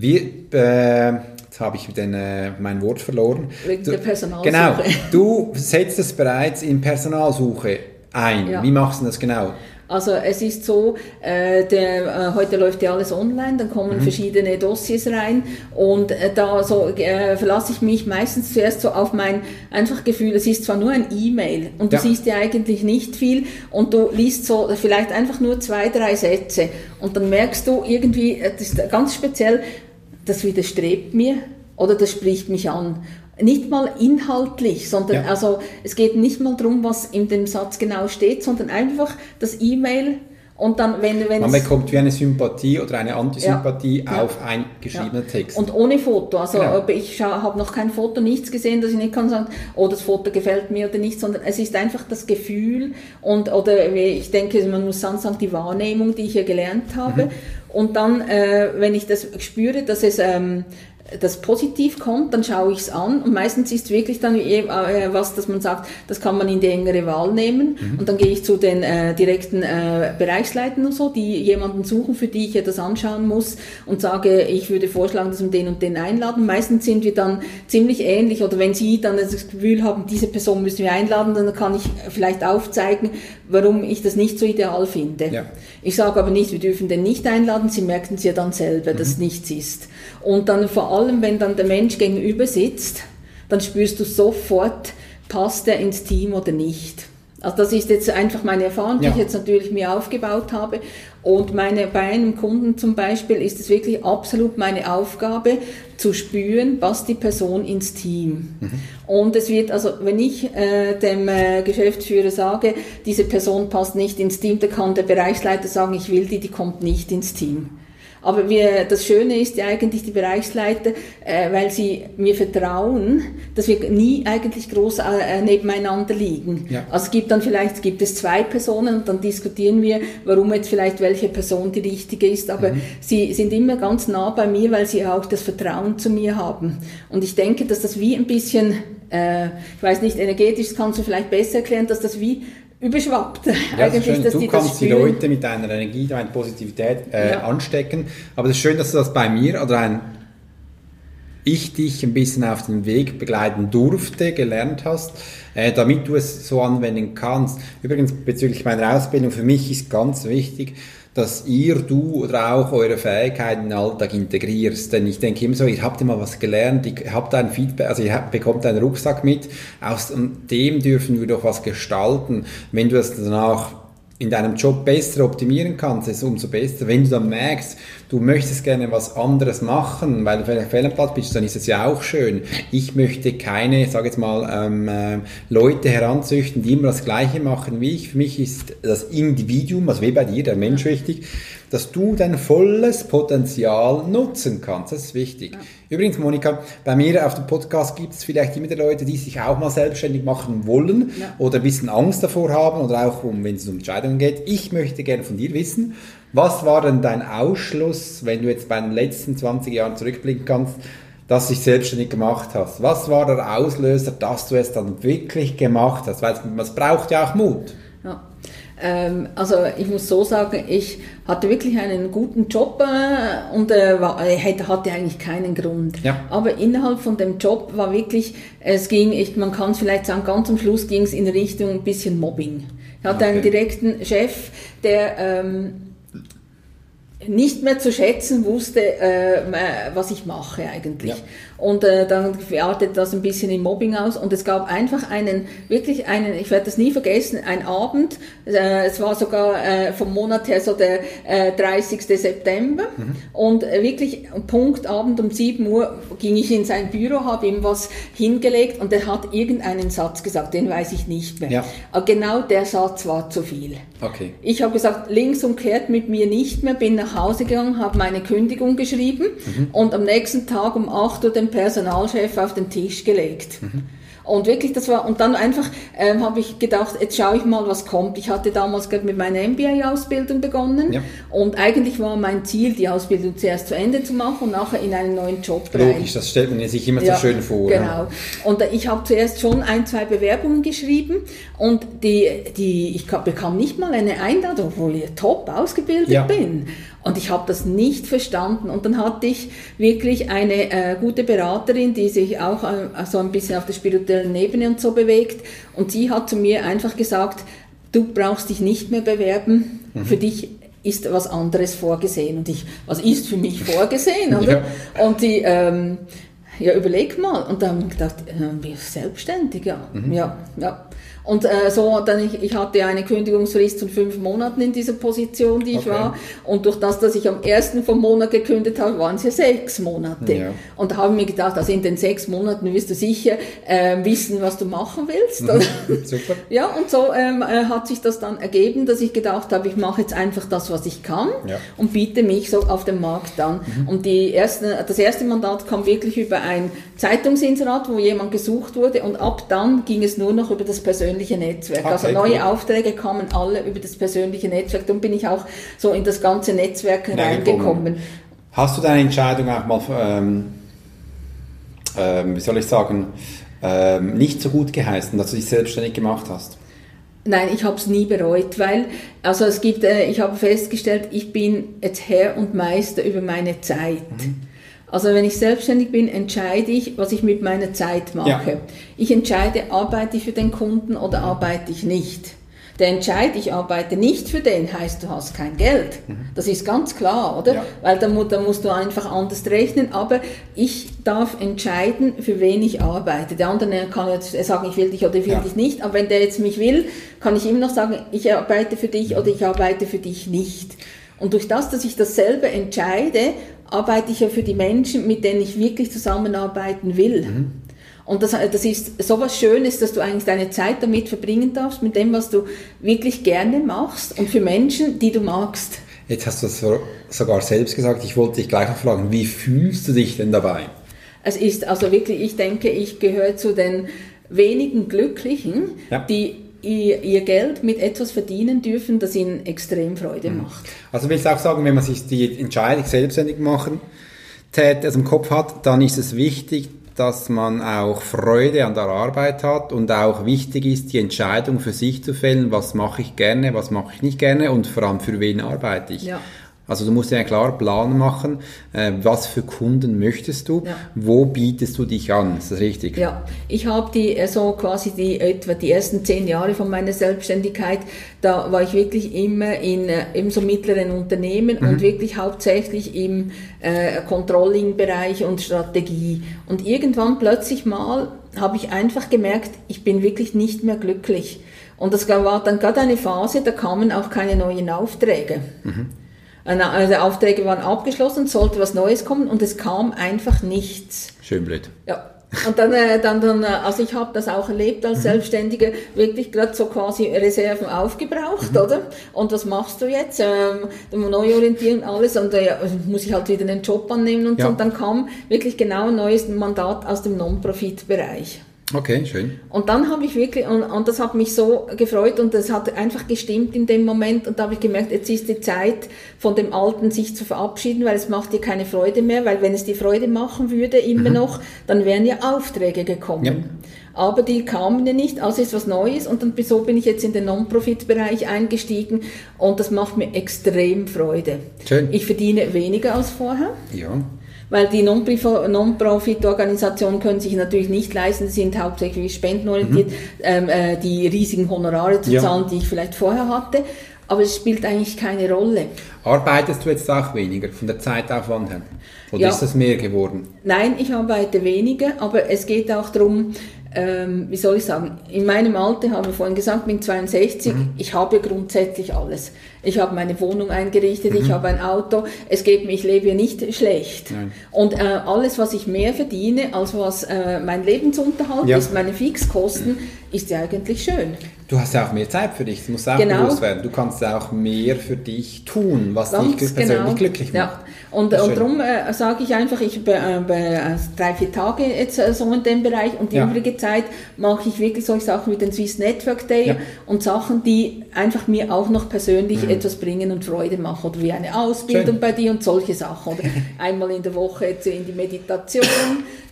wir, äh, jetzt habe ich den, äh, mein Wort verloren. Wegen du, der Personalsuche. Genau, du setzt es bereits in Personalsuche ein. Ja. Wie machst du das genau? Also es ist so, äh, der, äh, heute läuft ja alles online, dann kommen mhm. verschiedene Dossiers rein und äh, da so äh, verlasse ich mich meistens zuerst so auf mein einfach Gefühl, es ist zwar nur ein E-Mail und du ja. siehst ja eigentlich nicht viel und du liest so vielleicht einfach nur zwei, drei Sätze und dann merkst du irgendwie, äh, das ist ganz speziell, das widerstrebt mir oder das spricht mich an. Nicht mal inhaltlich, sondern ja. also es geht nicht mal darum, was in dem Satz genau steht, sondern einfach das E-Mail und dann, wenn, wenn Man bekommt wie eine Sympathie oder eine Antisympathie ja, auf ja, ein geschriebener ja. Text. Und ohne Foto. Also genau. ich habe noch kein Foto, nichts gesehen, dass ich nicht kann sagen, oh, das Foto gefällt mir oder nicht, sondern es ist einfach das Gefühl und oder ich denke, man muss dann sagen, die Wahrnehmung, die ich hier gelernt habe. Mhm. Und dann, äh, wenn ich das spüre, dass es ähm, das positiv kommt, dann schaue ich es an und meistens ist wirklich dann äh, was, dass man sagt, das kann man in die engere Wahl nehmen mhm. und dann gehe ich zu den äh, direkten äh, Bereichsleitern und so, die jemanden suchen, für die ich ja das anschauen muss und sage, ich würde vorschlagen, dass wir den und den einladen. Meistens sind wir dann ziemlich ähnlich oder wenn sie dann das Gefühl haben, diese Person müssen wir einladen, dann kann ich vielleicht aufzeigen, warum ich das nicht so ideal finde. Ja. Ich sage aber nicht, wir dürfen den nicht einladen, sie merken es ja dann selber, mhm. dass nichts ist. Und dann vor allem, wenn dann der Mensch gegenüber sitzt, dann spürst du sofort, passt er ins Team oder nicht. Also das ist jetzt einfach meine Erfahrung, die ja. ich jetzt natürlich mir aufgebaut habe. Und meine, bei einem Kunden zum Beispiel ist es wirklich absolut meine Aufgabe, zu spüren, passt die Person ins Team. Mhm. Und es wird, also wenn ich äh, dem äh, Geschäftsführer sage, diese Person passt nicht ins Team, dann kann der Bereichsleiter sagen, ich will die, die kommt nicht ins Team. Aber wir, das Schöne ist ja eigentlich die Bereichsleiter, äh, weil sie mir vertrauen, dass wir nie eigentlich groß äh, nebeneinander liegen. Ja. Also es gibt dann vielleicht, gibt es zwei Personen und dann diskutieren wir, warum jetzt vielleicht welche Person die richtige ist. Aber mhm. sie sind immer ganz nah bei mir, weil sie auch das Vertrauen zu mir haben. Und ich denke, dass das wie ein bisschen, äh, ich weiß nicht, energetisch kannst du vielleicht besser erklären, dass das wie überschwappt. Ja, Eigentlich, schön. du kannst die Leute mit deiner Energie, deiner Positivität äh, ja. anstecken. Aber es ist schön, dass du das bei mir oder ein ich dich ein bisschen auf den Weg begleiten durfte, gelernt hast, äh, damit du es so anwenden kannst. Übrigens bezüglich meiner Ausbildung, für mich ist ganz wichtig, dass ihr, du oder auch eure Fähigkeiten in den Alltag integrierst. Denn ich denke immer so, ihr habt immer was gelernt, ihr habt ein Feedback, also ihr bekommt einen Rucksack mit, aus dem dürfen wir doch was gestalten. Wenn du es danach in deinem Job besser optimieren kannst, ist umso besser. Wenn du dann merkst, du möchtest gerne was anderes machen, weil du vielleicht fehl am Platz bist, dann ist es ja auch schön. Ich möchte keine, sag jetzt mal, ähm, äh, Leute heranzüchten, die immer das Gleiche machen wie ich. Für mich ist das Individuum, also wie bei dir, der Mensch wichtig, dass du dein volles Potenzial nutzen kannst. Das ist wichtig. Ja. Übrigens, Monika, bei mir auf dem Podcast gibt es vielleicht immer die Leute, die sich auch mal selbstständig machen wollen ja. oder ein bisschen Angst davor haben oder auch, um, wenn es um Entscheidungen geht. Ich möchte gerne von dir wissen, was war denn dein Ausschluss, wenn du jetzt bei den letzten 20 Jahren zurückblicken kannst, dass du dich selbstständig gemacht hast? Was war der Auslöser, dass du es dann wirklich gemacht hast? Weil es braucht ja auch Mut. Ja. Ähm, also ich muss so sagen, ich hatte wirklich einen guten Job äh, und äh, war, hatte eigentlich keinen Grund. Ja. Aber innerhalb von dem Job war wirklich, es ging, ich, man kann es vielleicht sagen, ganz am Schluss ging es in Richtung ein bisschen Mobbing. Ich hatte okay. einen direkten Chef, der ähm, nicht mehr zu schätzen wusste, äh, was ich mache eigentlich. Ja. Und äh, dann artet das ein bisschen in Mobbing aus. Und es gab einfach einen, wirklich einen, ich werde das nie vergessen, ein Abend, äh, es war sogar äh, vom Monat her so der äh, 30. September. Mhm. Und äh, wirklich Punkt Abend um 7 Uhr ging ich in sein Büro, habe ihm was hingelegt und er hat irgendeinen Satz gesagt, den weiß ich nicht mehr. Ja. Aber genau der Satz war zu viel. Okay. Ich habe gesagt, links umkehrt mit mir nicht mehr, bin nach Hause gegangen, habe meine Kündigung geschrieben mhm. und am nächsten Tag um 8 Uhr den Personalchef auf den Tisch gelegt. Mhm. Und wirklich, das war, und dann einfach ähm, habe ich gedacht, jetzt schaue ich mal, was kommt. Ich hatte damals gerade mit meiner MBA-Ausbildung begonnen ja. und eigentlich war mein Ziel, die Ausbildung zuerst zu Ende zu machen und nachher in einen neuen Job Logisch, rein. das stellt man sich immer ja, so schön vor. Genau. Ja. Und äh, ich habe zuerst schon ein, zwei Bewerbungen geschrieben und die, die, ich bekam nicht mal eine Einladung, obwohl ich top ausgebildet bin. Und ich habe das nicht verstanden. Und dann hatte ich wirklich eine äh, gute Beraterin, die sich auch äh, so ein bisschen auf der spirituellen Ebene und so bewegt. Und sie hat zu mir einfach gesagt, du brauchst dich nicht mehr bewerben. Mhm. Für dich ist was anderes vorgesehen. Und ich, was ist für mich vorgesehen, oder? Ja. Und die, ähm, ja, überleg mal. Und dann habe ich gedacht, äh, selbstständig, ja. Mhm. Ja, ja. Und äh, so, dann ich, ich hatte eine Kündigungsfrist von fünf Monaten in dieser Position, die ich okay. war. Und durch das, dass ich am ersten vom Monat gekündigt habe, waren es ja sechs Monate. Ja. Und da habe ich mir gedacht, also in den sechs Monaten wirst du sicher äh, wissen, was du machen willst. Mhm. Super. ja, und so ähm, äh, hat sich das dann ergeben, dass ich gedacht habe, ich mache jetzt einfach das, was ich kann ja. und biete mich so auf dem Markt an. Mhm. Und die ersten, das erste Mandat kam wirklich über ein Zeitungsinserat, wo jemand gesucht wurde und ab dann ging es nur noch über das persönliche persönliche Netzwerk. Also okay, also neue cool. Aufträge kamen alle über das persönliche Netzwerk. Dann bin ich auch so in das ganze Netzwerk reingekommen. Hast du deine Entscheidung auch mal, ähm, ähm, wie soll ich sagen, ähm, nicht so gut geheißen, dass du dich selbstständig gemacht hast? Nein, ich habe es nie bereut, weil also es gibt, äh, ich habe festgestellt, ich bin jetzt Herr und Meister über meine Zeit. Mhm. Also wenn ich selbstständig bin, entscheide ich, was ich mit meiner Zeit mache. Ja. Ich entscheide, arbeite ich für den Kunden oder arbeite ich nicht. Der Entscheid, ich arbeite nicht für den, heißt, du hast kein Geld. Mhm. Das ist ganz klar, oder? Ja. Weil da, da musst du einfach anders rechnen. Aber ich darf entscheiden, für wen ich arbeite. Der andere kann jetzt sagen, ich will dich oder ich will ja. dich nicht. Aber wenn der jetzt mich will, kann ich immer noch sagen, ich arbeite für dich oder ich arbeite für dich nicht. Und durch das, dass ich das selber entscheide, arbeite ich ja für die Menschen, mit denen ich wirklich zusammenarbeiten will. Mhm. Und das, das ist so was Schönes, dass du eigentlich deine Zeit damit verbringen darfst, mit dem, was du wirklich gerne machst und für Menschen, die du magst. Jetzt hast du es sogar selbst gesagt. Ich wollte dich gleich noch fragen, wie fühlst du dich denn dabei? Es ist also wirklich, ich denke, ich gehöre zu den wenigen Glücklichen, ja. die ihr Geld mit etwas verdienen dürfen, das ihnen extrem Freude mhm. macht. Also will ich auch sagen, wenn man sich die Entscheidung selbstständig machen tät, also im Kopf hat, dann ist es wichtig, dass man auch Freude an der Arbeit hat und auch wichtig ist, die Entscheidung für sich zu fällen, was mache ich gerne, was mache ich nicht gerne und vor allem für wen arbeite ich. Ja. Also du musst dir einen klaren Plan machen, äh, was für Kunden möchtest du, Ja. wo bietest du dich an, ist das richtig? Ja, ich habe die äh, so quasi die etwa die ersten zehn Jahre von meiner Selbstständigkeit, da war ich wirklich immer in äh, im so mittleren Unternehmen und wirklich hauptsächlich im äh, Controlling-Bereich und Strategie. Und irgendwann plötzlich mal habe ich einfach gemerkt, ich bin wirklich nicht mehr glücklich. Und das war dann gerade eine Phase, da kamen auch keine neuen Aufträge. Also Aufträge waren abgeschlossen, sollte was Neues kommen und es kam einfach nichts. Schön blöd. Ja. Und dann, äh, dann, dann, äh, also ich habe das auch erlebt als Selbstständige, wirklich gerade so quasi Reserven aufgebraucht, oder? Und was machst du jetzt? Ähm, neu orientieren alles und äh, ja, muss ich halt wieder einen Job annehmen und Ja. so. Und dann kam wirklich genau ein neues Mandat aus dem Non-Profit-Bereich. Okay, schön. Und dann habe ich wirklich, und, und das hat mich so gefreut und das hat einfach gestimmt in dem Moment und da habe ich gemerkt, jetzt ist die Zeit von dem Alten sich zu verabschieden, weil es macht dir keine Freude mehr, weil wenn es dir Freude machen würde, immer noch, dann wären ja Aufträge gekommen. Ja. Aber die kamen ja nicht, also ist was Neues und dann so bin ich jetzt in den Non-Profit-Bereich eingestiegen und das macht mir extrem Freude. Schön. Ich verdiene weniger als vorher. Ja. Weil die Non-Profi- Non-Profit-Organisationen können sich natürlich nicht leisten, sie sind hauptsächlich spendenorientiert, ähm, äh, die riesigen Honorare zu Ja. zahlen, die ich vielleicht vorher hatte. Aber es spielt eigentlich keine Rolle. Arbeitest du jetzt auch weniger von der Zeitaufwand her? Oder Ja. ist das mehr geworden? Nein, ich arbeite weniger, aber es geht auch darum, ähm, wie soll ich sagen, in meinem Alter, habe ich vorhin gesagt, bin 62, Mhm. ich habe grundsätzlich alles. Ich habe meine Wohnung eingerichtet, ich habe ein Auto, es geht mir, ich lebe ja nicht schlecht. Mhm. Nein. Und äh, alles, was ich mehr verdiene, als was äh, mein Lebensunterhalt Ja. ist, meine Fixkosten, ist ja eigentlich schön. Du hast ja auch mehr Zeit für dich, das muss auch Genau. bewusst werden. Du kannst auch mehr für dich tun, was Ganz dich persönlich genau. glücklich macht. Ja. Und, und darum äh, sage ich einfach, ich äh, bei, äh, drei, vier Tage jetzt äh, so in dem Bereich und die Ja. übrige Zeit mache ich wirklich solche Sachen wie den Swiss Network Day Ja. und Sachen, die einfach mir auch noch persönlich Mhm. etwas bringen und Freude machen. Oder wie eine Ausbildung Schön. bei dir und solche Sachen. Oder einmal in der Woche jetzt in die Meditation,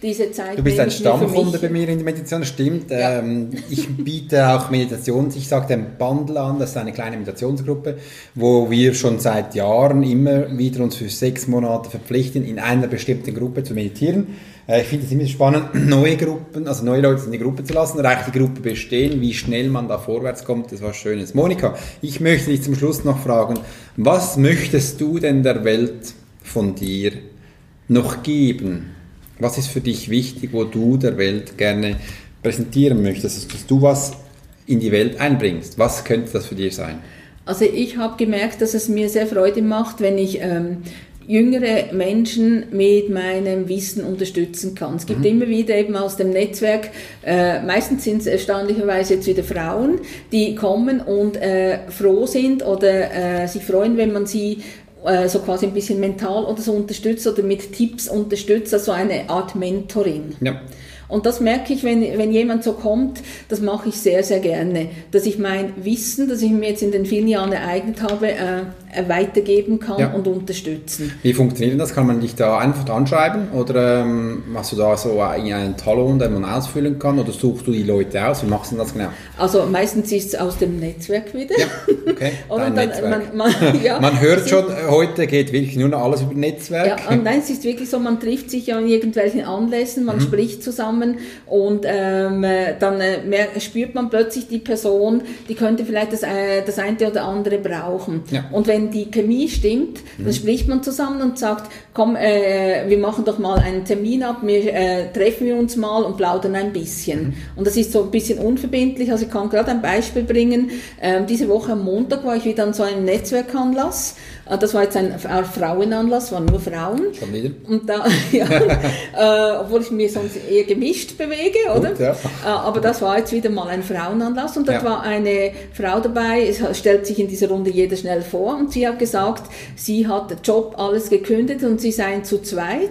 diese Zeit Du bist ein Stammkunde bei mir in der Meditation, stimmt. Ja. Ähm, ich biete auch Meditations, ich sage den Bundle an, das ist eine kleine Meditationsgruppe, wo wir schon seit Jahren immer wieder uns für sechs Monate verpflichten, in einer bestimmten Gruppe zu meditieren. Äh, ich finde es immer spannend, neue Gruppen, also neue Leute in die Gruppe zu lassen, reicht die Gruppe bestehen, wie schnell man da vorwärts kommt, das war Schönes. Monika, ich möchte dich zum Schluss noch fragen, was möchtest du denn der Welt von dir noch geben? Was ist für dich wichtig, wo du der Welt gerne präsentieren möchtest, dass du was in die Welt einbringst? Was könnte das für dich sein? Also ich habe gemerkt, dass es mir sehr Freude macht, wenn ich ähm, jüngere Menschen mit meinem Wissen unterstützen kann. Es gibt immer wieder eben aus dem Netzwerk, äh, meistens sind es erstaunlicherweise jetzt wieder Frauen, die kommen und äh, froh sind oder äh, sich freuen, wenn man sie äh, so quasi ein bisschen mental oder so unterstützt oder mit Tipps unterstützt, also eine Art Mentoring. Ja. Und das merke ich, wenn, wenn jemand so kommt, das mache ich sehr, sehr gerne, dass ich mein Wissen, das ich mir jetzt in den vielen Jahren ereignet habe, äh, weitergeben kann Ja. und unterstützen. Wie funktioniert das? Kann man dich da einfach anschreiben oder ähm, hast du da so einen Talon, den man ausfüllen kann oder suchst du die Leute aus? Wie machst du das genau? Also meistens ist es aus dem Netzwerk wieder. Ja, okay. Dein dann, Netzwerk. man, man, ja, Man hört schon, äh, heute geht wirklich nur noch alles über Netzwerk. Ja, und nein, es ist wirklich so, man trifft sich ja an irgendwelchen Anlässen, Mhm. man spricht zusammen und ähm, äh, dann äh, mer- spürt man plötzlich die Person, die könnte vielleicht das, äh, das eine oder andere brauchen. Ja. Und wenn die Chemie stimmt, dann spricht man zusammen und sagt, komm, äh, wir machen doch mal einen Termin ab, wir äh, treffen wir uns mal und plaudern ein bisschen. Und das ist so ein bisschen unverbindlich. Also ich kann gerade ein Beispiel bringen. Ähm, diese Woche am Montag war ich wieder an so einem Netzwerkanlass. Äh, Das war jetzt ein ein Frauenanlass, waren nur Frauen. Schon wieder. Und da, ja, äh, obwohl ich mich sonst eher gemischt bewege, oder? Gut, ja. Äh, aber das war jetzt wieder mal ein Frauenanlass und dort Ja. war eine Frau dabei, es stellt sich in dieser Runde jeder schnell vor und sie hat gesagt, sie hat den Job alles gekündigt und sie seien zu zweit.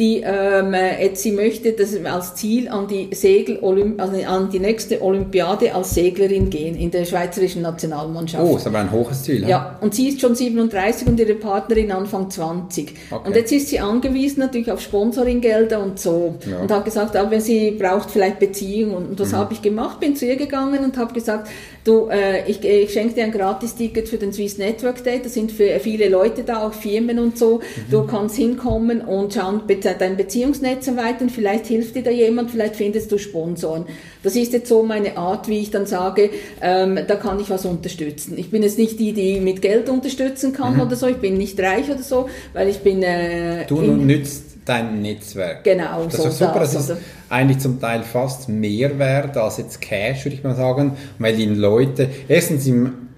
Die ähm, jetzt sie möchte das als Ziel an die Segel also an die nächste Olympiade als Seglerin gehen in der schweizerischen Nationalmannschaft. Oh, ist aber ein hohes Ziel. Ja, und sie ist schon 37 und ihre Partnerin Anfang 20. Okay. Und jetzt ist sie angewiesen natürlich auf Sponsoringgelder und so ja. und hat gesagt, aber sie braucht vielleicht Beziehung und das mhm. habe ich gemacht, bin zu ihr gegangen und habe gesagt, du, äh, ich, ich schenke dir ein Gratis-Ticket für den Swiss Network Day, da sind für viele Leute da, auch Firmen und so, mhm. du kannst hinkommen und schauen, dein Beziehungsnetz erweitern, vielleicht hilft dir da jemand, vielleicht findest du Sponsoren. Das ist jetzt so meine Art, wie ich dann sage, ähm, da kann ich was unterstützen. Ich bin jetzt nicht die, die mit Geld unterstützen kann mhm. oder so, ich bin nicht reich oder so, weil ich bin... Äh, du nützt dein Netzwerk. Genau, das so ist super. Das, das ist eigentlich zum Teil fast mehr wert als jetzt Cash, würde ich mal sagen, weil die Leute, erstens,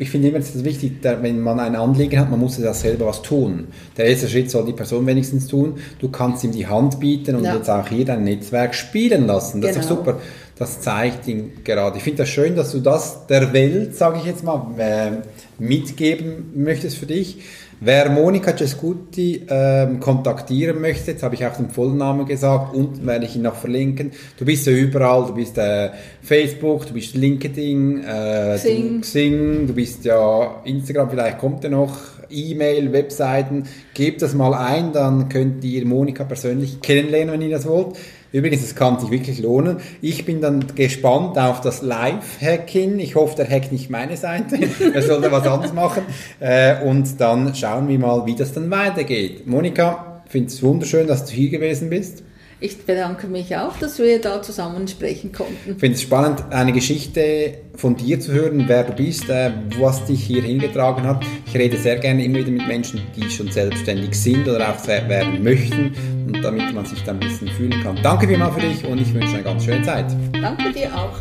ich finde immer, es ist wichtig, wenn man ein Anliegen hat, man muss ja selber was tun. Der erste Schritt soll die Person wenigstens tun. Du kannst ihm die Hand bieten und ja. jetzt auch hier dein Netzwerk spielen lassen. Das genau. ist doch super. Das zeigt ihn gerade. Ich finde das schön, dass du das der Welt, sage ich jetzt mal, äh, mitgeben möchtest für dich. Wer Monika Cescuti ähm, kontaktieren möchte, jetzt habe ich auch den Vollnamen gesagt, unten werde ich ihn noch verlinken. Du bist ja überall, du bist äh, Facebook, du bist LinkedIn, äh, Xing. Du, Xing, du bist ja Instagram, vielleicht kommt er noch, E-Mail, Webseiten. Gebt das mal ein, dann könnt ihr Monika persönlich kennenlernen, wenn ihr das wollt. Übrigens, es kann sich wirklich lohnen. Ich bin dann gespannt auf das Live-Hacking. Ich hoffe, der hackt nicht meine Seite. er sollte was anderes machen. Äh, und dann schauen wir mal, wie das dann weitergeht. Monika, finde es wunderschön, dass du hier gewesen bist. Ich bedanke mich auch, dass wir da zusammen sprechen konnten. Ich finde es spannend, eine Geschichte von dir zu hören, wer du bist, äh, was dich hier hingetragen hat. Ich rede sehr gerne immer wieder mit Menschen, die schon selbstständig sind oder auch werden möchten und damit man sich dann ein bisschen fühlen kann. Danke vielmals für dich und ich wünsche eine ganz schöne Zeit. Danke dir auch.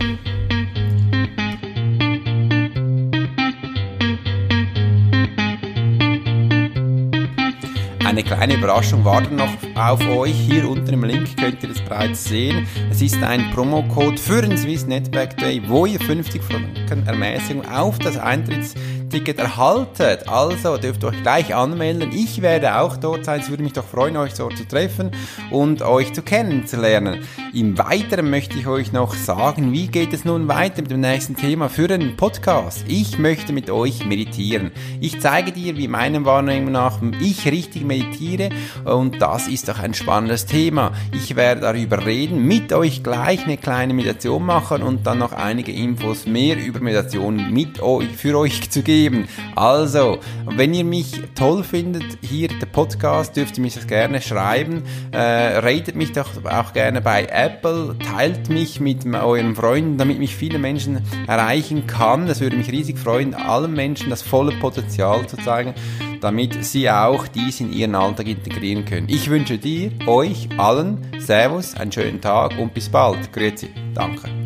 Eine kleine Überraschung wartet noch auf euch. Hier unten im Link könnt ihr es bereits sehen. Es ist ein Promocode für den Swiss Netback Day, wo ihr 50 Franken Ermäßigung auf das Eintritts Ticket erhaltet. Also dürft euch gleich anmelden. Ich werde auch dort sein. Es würde mich doch freuen, euch dort zu treffen und euch zu kennenzulernen. Im Weiteren möchte ich euch noch sagen, wie geht es nun weiter mit dem nächsten Thema für den Podcast. Ich möchte mit euch meditieren. Ich zeige dir, wie meiner Wahrnehmung nach ich richtig meditiere und das ist doch ein spannendes Thema. Ich werde darüber reden, mit euch gleich eine kleine Meditation machen und dann noch einige Infos mehr über Meditation mit euch, für euch zu geben geben. Also, wenn ihr mich toll findet, hier der Podcast, dürft ihr mich das gerne schreiben. Äh, ratet mich doch auch gerne bei Apple, teilt mich mit euren Freunden, damit mich viele Menschen erreichen kann. Das würde mich riesig freuen, allen Menschen das volle Potenzial zu zeigen, damit sie auch dies in ihren Alltag integrieren können. Ich wünsche dir, euch allen, Servus, einen schönen Tag und bis bald. Grüezi. Danke.